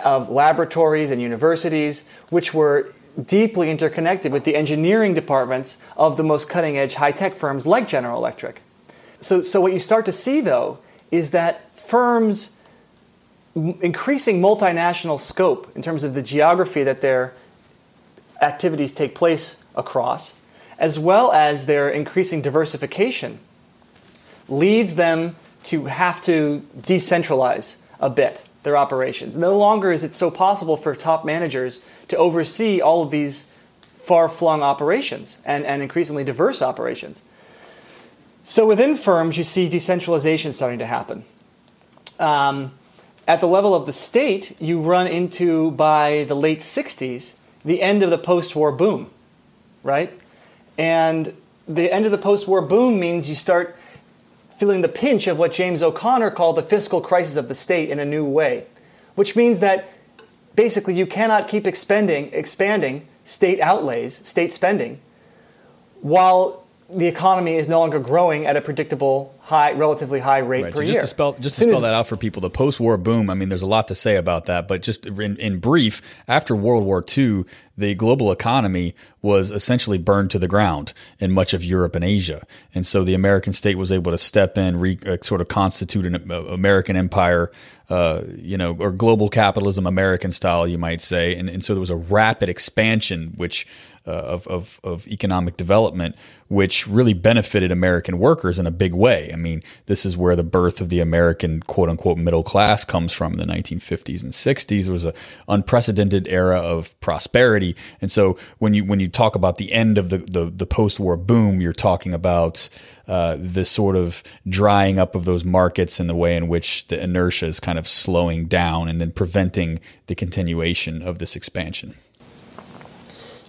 of laboratories and universities, which were deeply interconnected with the engineering departments of the most cutting edge high tech firms like General Electric. So, so, what you start to see, though, is that firms increasing multinational scope in terms of the geography that their activities take place across, as well as their increasing diversification, leads them to have to decentralize a bit their operations. No longer is it so possible for top managers to oversee all of these far flung operations and, and increasingly diverse operations. So within firms, you see decentralization starting to happen. Um, at the level of the state, you run into, by the late 60s, the end of the post war boom, right? And the end of the post war boom means you start feeling the pinch of what James O'Connor called the fiscal crisis of the state in a new way, which means that basically you cannot keep expending, expanding state outlays, state spending, while the economy is no longer growing at a predictable high, relatively high rate Right. per So year. just to spell just to spell that out for people, the post-war boom. I mean, there's a lot to say about that, but just in, in brief, after World War II, the global economy was essentially burned to the ground in much of Europe and Asia, and so the American state was able to step in, re, uh, sort of constitute an uh, American empire uh, you know, or global capitalism, American style, you might say. And, and so there was a rapid expansion, which uh, of, of, of economic development, which really benefited American workers in a big way. I mean, this is where the birth of the American quote unquote middle class comes from in the 1950s and 60s. It was an unprecedented era of prosperity. And so when you when you talk about the end of the, the, the post war boom, you're talking about uh, the sort of drying up of those markets and the way in which the inertia is kind of slowing down and then preventing the continuation of this expansion.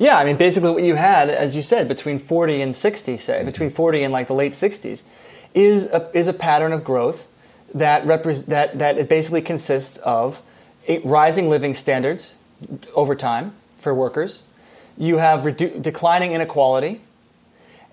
Yeah, I mean, basically what you had, as you said, between 40 and 60, say, between 40 and like the late 60s, is a, is a pattern of growth that, repre- that, that it basically consists of rising living standards over time for workers. You have redu- declining inequality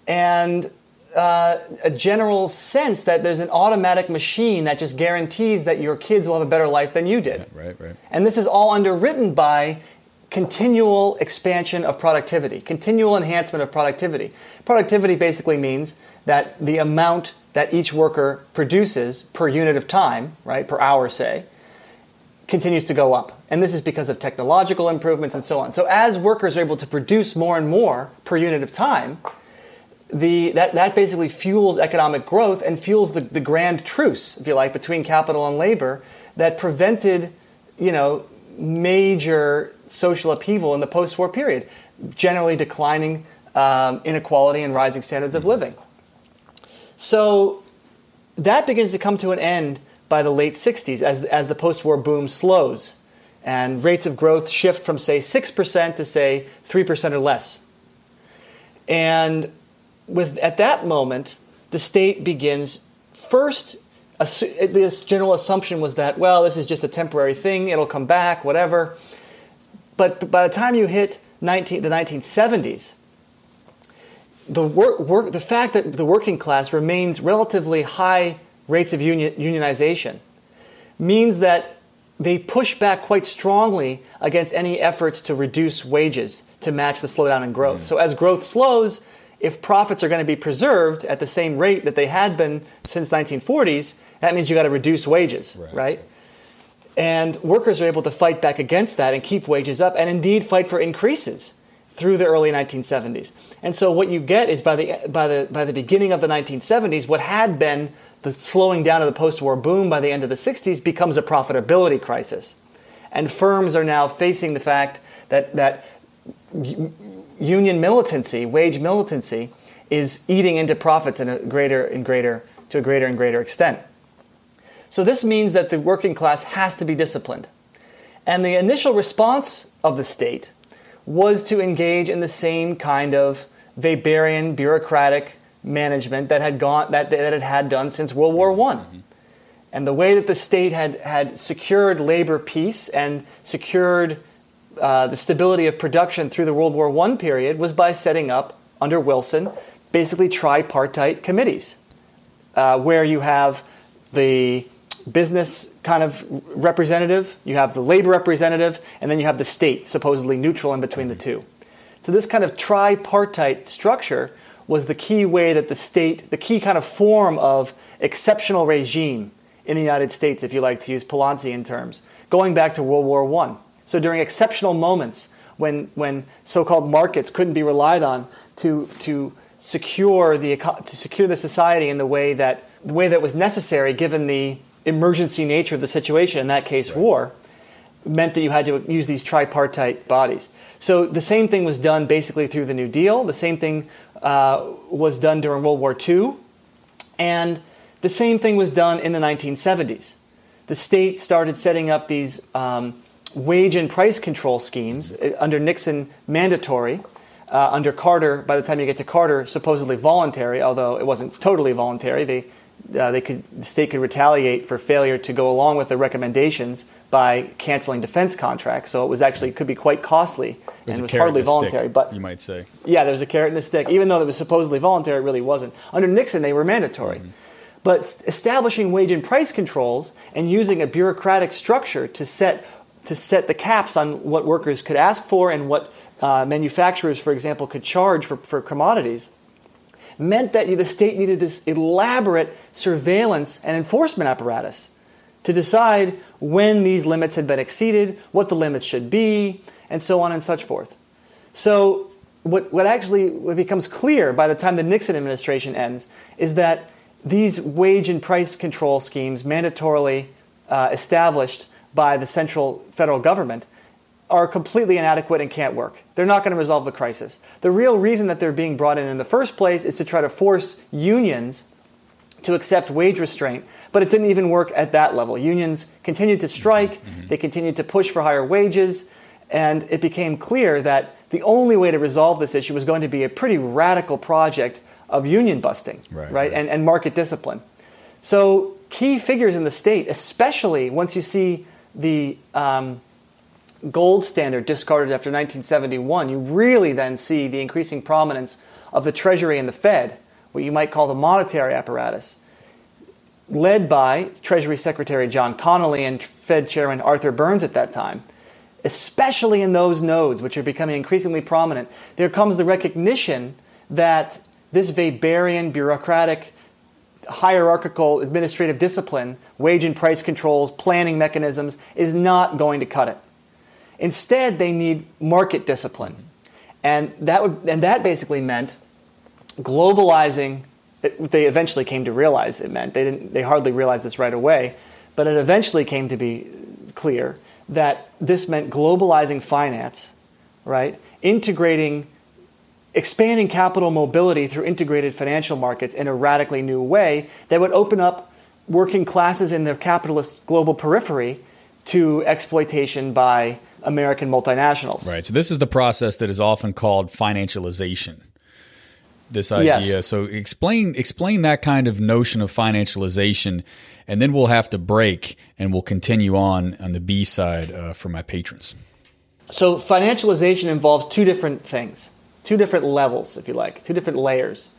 and uh, a general sense that there's an automatic machine that just guarantees that your kids will have a better life than you did. Yeah, right, right. And this is all underwritten by continual expansion of productivity, continual enhancement of productivity. Productivity basically means that the amount that each worker produces per unit of time, right, per hour, say, continues to go up. And this is because of technological improvements and so on. So as workers are able to produce more and more per unit of time, the, that, that basically fuels economic growth and fuels the, the grand truce, if you like, between capital and labor that prevented, you know, major social upheaval in the post-war period, generally declining um, inequality and rising standards of living. So that begins to come to an end by the late 60s as, as the post-war boom slows and rates of growth shift from say 6% to say 3% or less. And with at that moment, the state begins first this general assumption was that well this is just a temporary thing it'll come back whatever but by the time you hit 19, the 1970s the work, work, the fact that the working class remains relatively high rates of union, unionization means that they push back quite strongly against any efforts to reduce wages to match the slowdown in growth. Mm. So as growth slows, if profits are going to be preserved at the same rate that they had been since 1940s, that means you got to reduce wages, right. right? And workers are able to fight back against that and keep wages up and indeed fight for increases through the early 1970s. And so what you get is by the by the by the beginning of the 1970s what had been the slowing down of the post-war boom by the end of the 60s becomes a profitability crisis. And firms are now facing the fact that that union militancy, wage militancy, is eating into profits in a greater and greater to a greater and greater extent. So this means that the working class has to be disciplined. And the initial response of the state was to engage in the same kind of Weberian bureaucratic management that had gone that, that it had done since World War I. Mm-hmm. And the way that the state had, had secured labor peace and secured uh, the stability of production through the World War I period was by setting up, under Wilson, basically tripartite committees, uh, where you have the business kind of representative, you have the labor representative, and then you have the state, supposedly neutral in between the two. So, this kind of tripartite structure was the key way that the state, the key kind of form of exceptional regime in the United States, if you like to use Poulantzian terms, going back to World War I. So, during exceptional moments when, when so called markets couldn't be relied on to, to, secure the, to secure the society in the way that, the way that was necessary given the emergency nature of the situation, in that case, right. war, meant that you had to use these tripartite bodies. So the same thing was done basically through the New Deal. The same thing uh, was done during World War II. And the same thing was done in the 1970s. The state started setting up these um, wage and price control schemes uh, under Nixon mandatory. Uh, under Carter, by the time you get to Carter, supposedly voluntary, although it wasn't totally voluntary. They uh, they could the state could retaliate for failure to go along with the recommendations by canceling defense contracts. So it was actually could be quite costly There's and it was hardly voluntary. Stick, but you might say, yeah, there was a carrot and a stick. Even though it was supposedly voluntary, it really wasn't. Under Nixon, they were mandatory. Mm-hmm. But establishing wage and price controls and using a bureaucratic structure to set to set the caps on what workers could ask for and what uh, manufacturers, for example, could charge for, for commodities meant that the state needed this elaborate surveillance and enforcement apparatus to decide when these limits had been exceeded, what the limits should be, and so on and such forth. So, what, what actually what becomes clear by the time the Nixon administration ends is that these wage and price control schemes, mandatorily uh, established by the central federal government, are completely inadequate and can't work. They're not going to resolve the crisis. The real reason that they're being brought in in the first place is to try to force unions to accept wage restraint, but it didn't even work at that level. Unions continued to strike, mm-hmm. they continued to push for higher wages, and it became clear that the only way to resolve this issue was going to be a pretty radical project of union busting, right, right? right. And, and market discipline. So, key figures in the state, especially once you see the um, gold standard discarded after 1971, you really then see the increasing prominence of the Treasury and the Fed, what you might call the monetary apparatus, led by Treasury Secretary John Connally and Fed Chairman Arthur Burns at that time. Especially in those nodes, which are becoming increasingly prominent, there comes the recognition that this Weberian, bureaucratic, hierarchical administrative discipline, wage and price controls, planning mechanisms, is not going to cut it. Instead, they need market discipline. And that, would, and that basically meant globalizing. They eventually came to realize it meant. They, didn't, they hardly realized this right away, but it eventually came to be clear that this meant globalizing finance, right? Integrating, expanding capital mobility through integrated financial markets in a radically new way that would open up working classes in the capitalist global periphery to exploitation by American multinationals. Right. So this is the process that is often called financialization. This idea. Yes. So explain explain that kind of notion of financialization, and then we'll have to break and we'll continue on on the B side uh, for my patrons. So financialization involves two different things, two different levels, if you like, two different layers.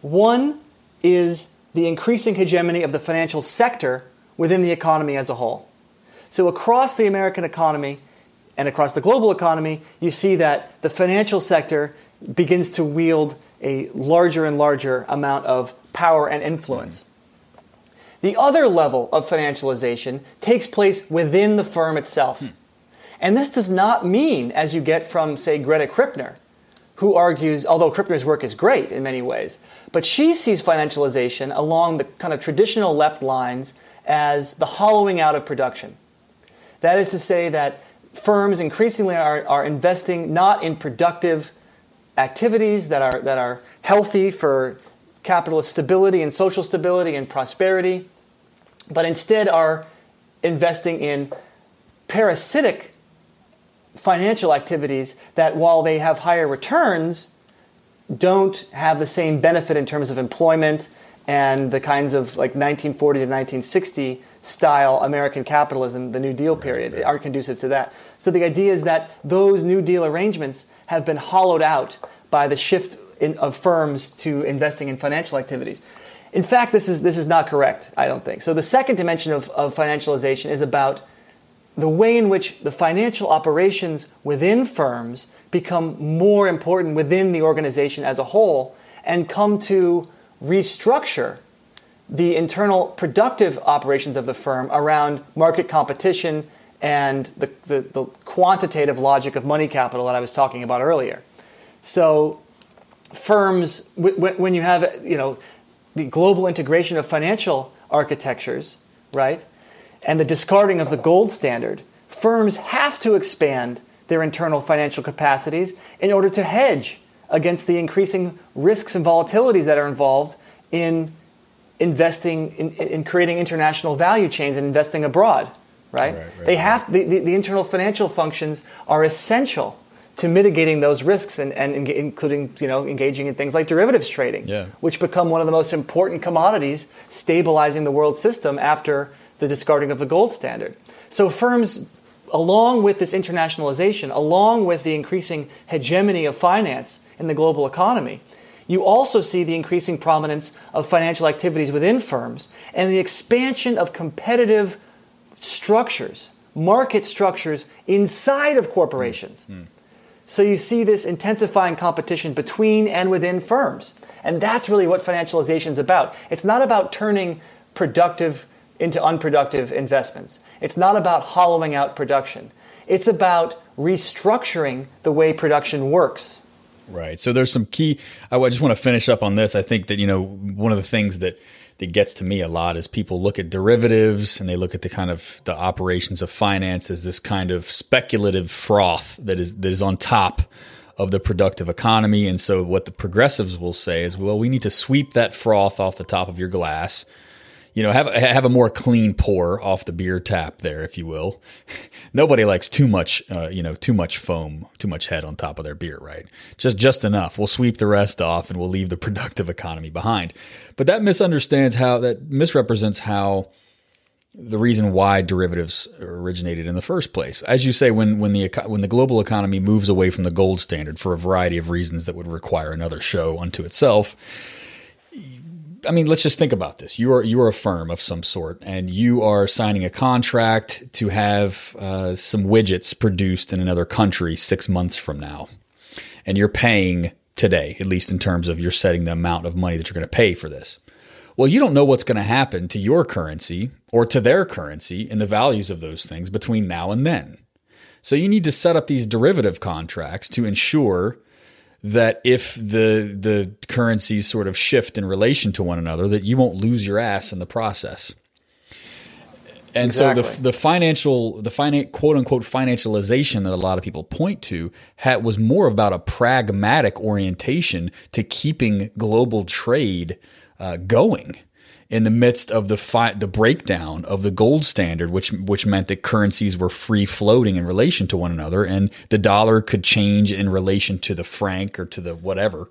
One is the increasing hegemony of the financial sector within the economy as a whole. So across the American economy, and across the global economy, you see that the financial sector begins to wield a larger and larger amount of power and influence. The other level of financialization takes place within the firm itself. And this does not mean, as you get from, say, Greta Krippner, who argues, although Krippner's work is great in many ways, but she sees financialization along the kind of traditional left lines as the hollowing out of production. That is to say, that firms increasingly are, are investing not in productive activities that are, that are healthy for capitalist stability and social stability and prosperity, but instead are investing in parasitic financial activities that, while they have higher returns, don't have the same benefit in terms of employment and the kinds of like 1940 to 1960 style American capitalism, the New Deal period, aren't conducive to that. So the idea is that those New Deal arrangements have been hollowed out by the shift in, of firms to investing in financial activities. In fact, this is, this is not correct, I don't think. So the second dimension of, of financialization is about the way in which the financial operations within firms become more important within the organization as a whole and come to restructure the internal productive operations of the firm around market competition and the, the, the, quantitative logic of money capital that I was talking about earlier. So, firms, when you have you know, the global integration of financial architectures, right, and the discarding of the gold standard, firms have to expand their internal financial capacities in order to hedge against the increasing risks and volatilities that are involved in investing in, in creating international value chains and investing abroad right? right, right they have the, the, the, internal financial functions are essential to mitigating those risks and, and including you know engaging in things like derivatives trading, yeah. which become one of the most important commodities stabilizing the world system after the discarding of the gold standard. So firms along with this internationalization, along with the increasing hegemony of finance in the global economy, you also see the increasing prominence of financial activities within firms and the expansion of competitive structures, market structures inside of corporations. Mm. So you see this intensifying competition between and within firms. And that's really what financialization is about. It's not about turning productive into unproductive investments. It's not about hollowing out production. It's about restructuring the way production works. Right. So there's some key. I just want to finish up on this. I think that you know one of the things that that gets to me a lot is people look at derivatives and they look at the kind of the operations of finance as this kind of speculative froth that is that is on top of the productive economy. And so what the progressives will say is, well, we need to sweep that froth off the top of your glass you know, have have a more clean pour off the beer tap there, if you will. Nobody likes too much, uh, you know, too much foam, too much head on top of their beer, right? Just just enough. We'll sweep the rest off, and we'll leave the productive economy behind. But that misunderstands how that misrepresents how the reason why derivatives originated in the first place. As you say, when when the when the global economy moves away from the gold standard for a variety of reasons that would require another show unto itself I mean, let's just think about this. You are you are a firm of some sort, and you are signing a contract to have uh, some widgets produced in another country six months from now, and you're paying today, at least in terms of you're setting the amount of money that you're going to pay for this. Well, you don't know what's going to happen to your currency or to their currency and the values of those things between now and then. So you need to set up these derivative contracts to ensure that if the the currencies sort of shift in relation to one another, that you won't lose your ass in the process. And exactly. so the the financial the finan- quote unquote financialization that a lot of people point to had, was more about a pragmatic orientation to keeping global trade uh, going in the midst of the fi- the breakdown of the gold standard, which which meant that currencies were free floating in relation to one another, and the dollar could change in relation to the franc or to the whatever,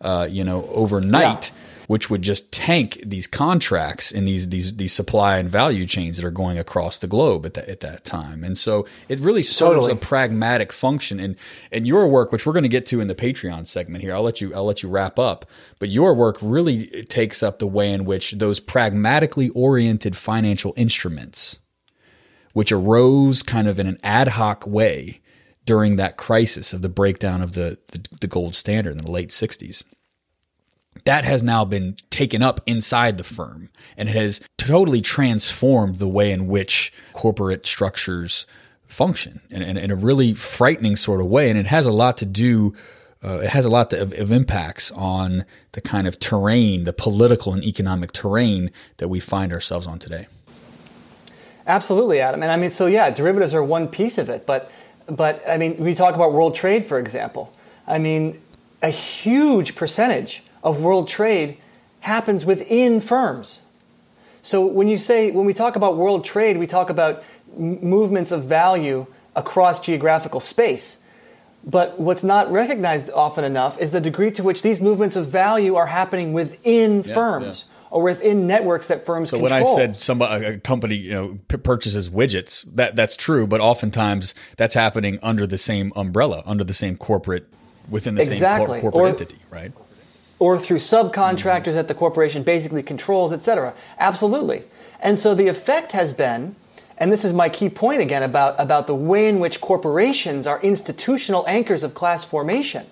uh, you know, overnight. Yeah which would just tank these contracts in these these these supply and value chains that are going across the globe at that at that time. And so it really serves totally. a pragmatic function. And and your work, which we're going to get to in the Patreon segment here, I'll let you I'll let you wrap up. But your work really takes up the way in which those pragmatically oriented financial instruments, which arose kind of in an ad hoc way during that crisis of the breakdown of the, the, the gold standard in the late 60s that has now been taken up inside the firm and it has totally transformed the way in which corporate structures function in, in, in a really frightening sort of way. And it has a lot to do, uh, it has a lot of, of impacts on the kind of terrain, the political and economic terrain that we find ourselves on today. Absolutely, Adam. And I mean, so yeah, derivatives are one piece of it, but but I mean, we talk about world trade, for example. I mean, a huge percentage of world trade happens within firms. So when you say when we talk about world trade, we talk about movements of value across geographical space. But what's not recognized often enough is the degree to which these movements of value are happening within yeah, firms. Yeah. Or within networks that firms so control. when I said somebody, a company, you know, p- purchases widgets, that that's true. But oftentimes that's happening under the same umbrella, under the same corporate, within the exactly. same cor- corporate or, entity, right? Or through subcontractors mm-hmm. that the corporation basically controls, etc. Absolutely. And so the effect has been, and this is my key point again about, about the way in which corporations are institutional anchors of class formation.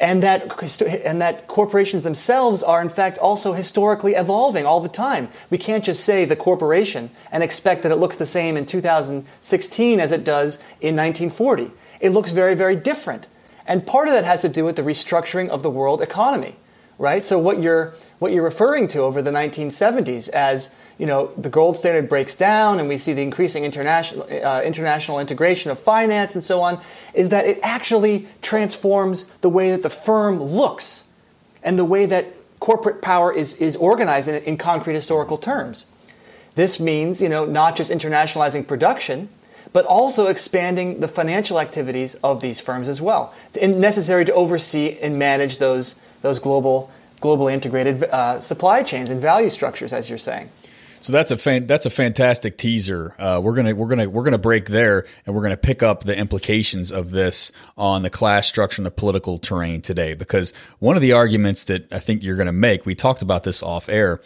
And that, and that corporations themselves are, in fact, also historically evolving all the time. We can't just say the corporation and expect that it looks the same in 2016 as it does in 1940. It looks very, very different. And part of that has to do with the restructuring of the world economy, right? So what you're what you're referring to over the 1970s as you know the gold standard breaks down and we see the increasing international uh, international integration of finance and so on is that it actually transforms the way that the firm looks and the way that corporate power is is organized in, in concrete historical terms. This means you know not just internationalizing production but also expanding the financial activities of these firms as well, and necessary to oversee and manage those those global globally integrated uh, supply chains and value structures, as you're saying. So that's a fan, that's a fantastic teaser. Uh, we're gonna we're gonna we're gonna break there, and we're gonna pick up the implications of this on the class structure and the political terrain today. Because one of the arguments that I think you're gonna make, we talked about this off air,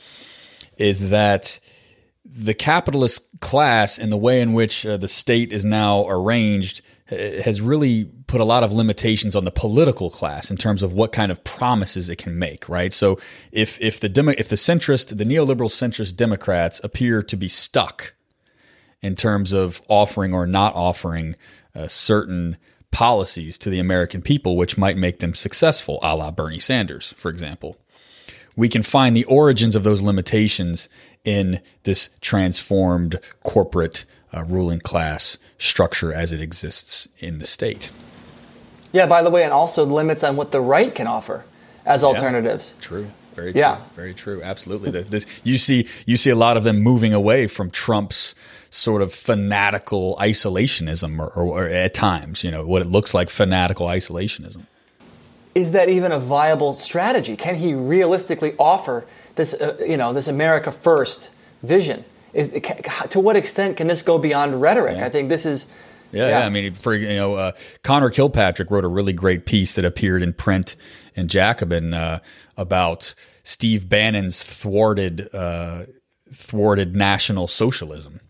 is that the capitalist class and the way in which uh, the state is now arranged has really put a lot of limitations on the political class in terms of what kind of promises it can make, right? So if if the demo, if the centrist, the neoliberal centrist Democrats appear to be stuck in terms of offering or not offering uh, certain policies to the American people, which might make them successful, a la Bernie Sanders, for example, we can find the origins of those limitations in this transformed corporate uh, ruling class structure as it exists in the state. Yeah, by the way, and also limits on what the right can offer as alternatives. Yeah, true. Very yeah. true. Very true. Absolutely. This, you see you see a lot of them moving away from Trump's sort of fanatical isolationism or, or, or at times, you know, what it looks like fanatical isolationism. Is that even a viable strategy? Can he realistically offer this, uh, you know, this America First vision? Is to what extent can this go beyond rhetoric? Yeah. I think this is. Yeah, yeah. I mean, for you know, uh, Connor Kilpatrick wrote a really great piece that appeared in print in Jacobin uh, about Steve Bannon's thwarted uh, thwarted national socialism.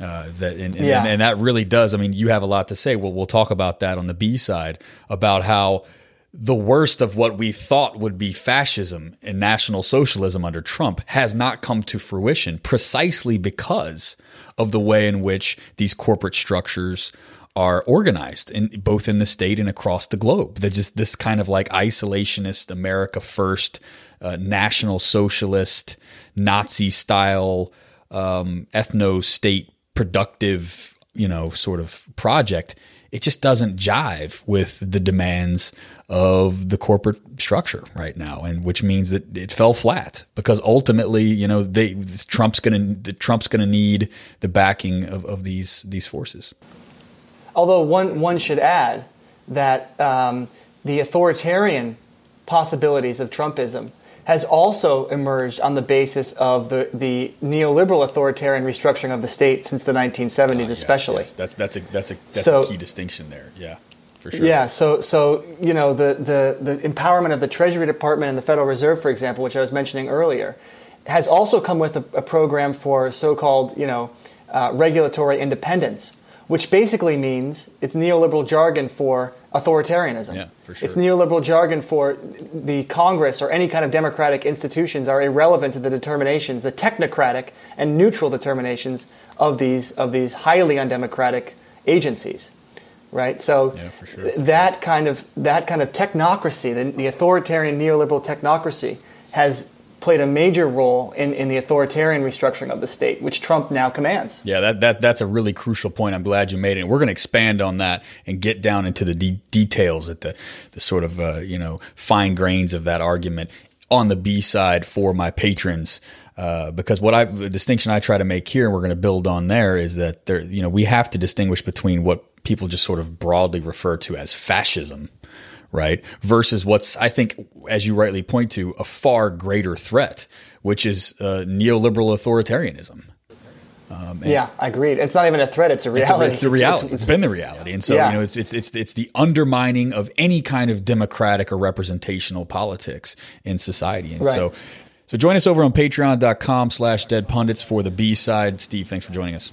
Uh, that and, and, Yeah. and that really does. I mean, you have a lot to say. Well, we'll talk about that on the B side about how the worst of what we thought would be fascism and national socialism under Trump has not come to fruition precisely because of the way in which these corporate structures are organized in both in the state and across the globe. They're just this kind of like isolationist America first, uh, national socialist, Nazi style, um, ethno state productive, you know, sort of project. It just doesn't jive with the demands of the corporate structure right now, and which means that it fell flat because ultimately, you know, they Trump's going to Trump's going to need the backing of, of these these forces. Although one one should add that um, the authoritarian possibilities of Trumpism has also emerged on the basis of the, the neoliberal authoritarian restructuring of the state since the 1970s, Ah, Yes, especially. yes. That's that's a that's a that's So- a key distinction there. Yeah, for sure. Yeah, so so you know the, the the empowerment of the Treasury Department and the Federal Reserve, for example, which I was mentioning earlier, has also come with a, a program for so-called you know uh, regulatory independence, which basically means it's neoliberal jargon for authoritarianism. Yeah, for sure. It's neoliberal jargon for the Congress or any kind of democratic institutions are irrelevant to the determinations, the technocratic and neutral determinations of these of these highly undemocratic agencies right? So Yeah, sure. that kind of that kind of technocracy, the, the authoritarian neoliberal technocracy, has played a major role in, in the authoritarian restructuring of the state, which Trump now commands. Yeah, that, that that's a really crucial point. I'm glad you made it. And we're going to expand on that and get down into the de- details at the the sort of uh, you know fine grains of that argument on the B side for my patrons. Uh, because what I the distinction I try to make here, and we're going to build on there, is that there you know we have to distinguish between what people just sort of broadly refer to as fascism, right, versus what's I think, as you rightly point to, a far greater threat, which is uh, neoliberal authoritarianism. yeah, I agreed. It's not even a threat; it's a It's, a- reality. it's the reality. it's been the reality, and so Yeah. you know, it's it's it's it's the undermining of any kind of democratic or representational politics in society. And Right. so, so join us over on Patreon.com/slash Dead Pundits for the B side. Steve, thanks for joining us.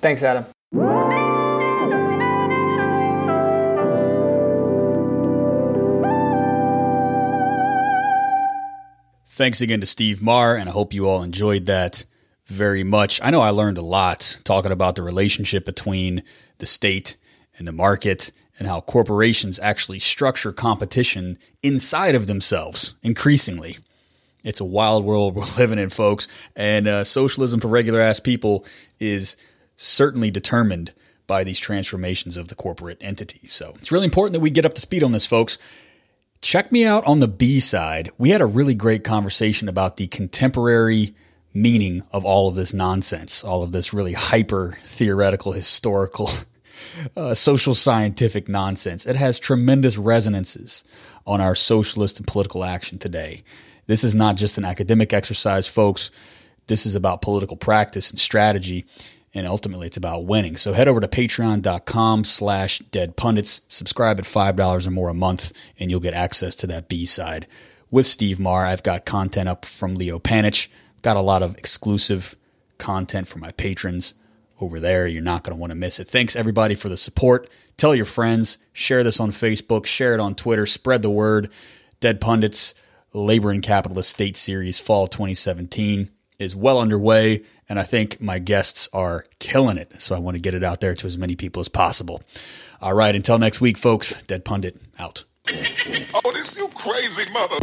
Thanks, Adam. Thanks again to Steve Maher, and I hope you all enjoyed that very much. I know I learned a lot talking about the relationship between the state and the market and how corporations actually structure competition inside of themselves increasingly. It's a wild world we're living in, folks, and uh, socialism for regular ass people is certainly determined by these transformations of the corporate entities. So it's really important that we get up to speed on this, folks. Check me out on the B side. We had a really great conversation about the contemporary meaning of all of this nonsense, all of this really hyper theoretical, historical, uh, social scientific nonsense. It has tremendous resonances on our socialist and political action today. This is not just an academic exercise, folks. This is about political practice and strategy and ultimately it's about winning. So head over to patreon.com slash dead pundits, subscribe at $5 or more a month, and you'll get access to that B side with Steve Maher. I've got content up from Leo Panitch, got a lot of exclusive content for my patrons over there. You're not going to want to miss it. Thanks everybody for the support. Tell your friends, share this on Facebook, share it on Twitter, spread the word. Dead Pundits Labor and Capitalist State Series Fall 2017 is well underway, and I think my guests are killing it. So I want to get it out there to as many people as possible. All right, until next week, folks, Dead Pundit out. Oh, this you crazy mother.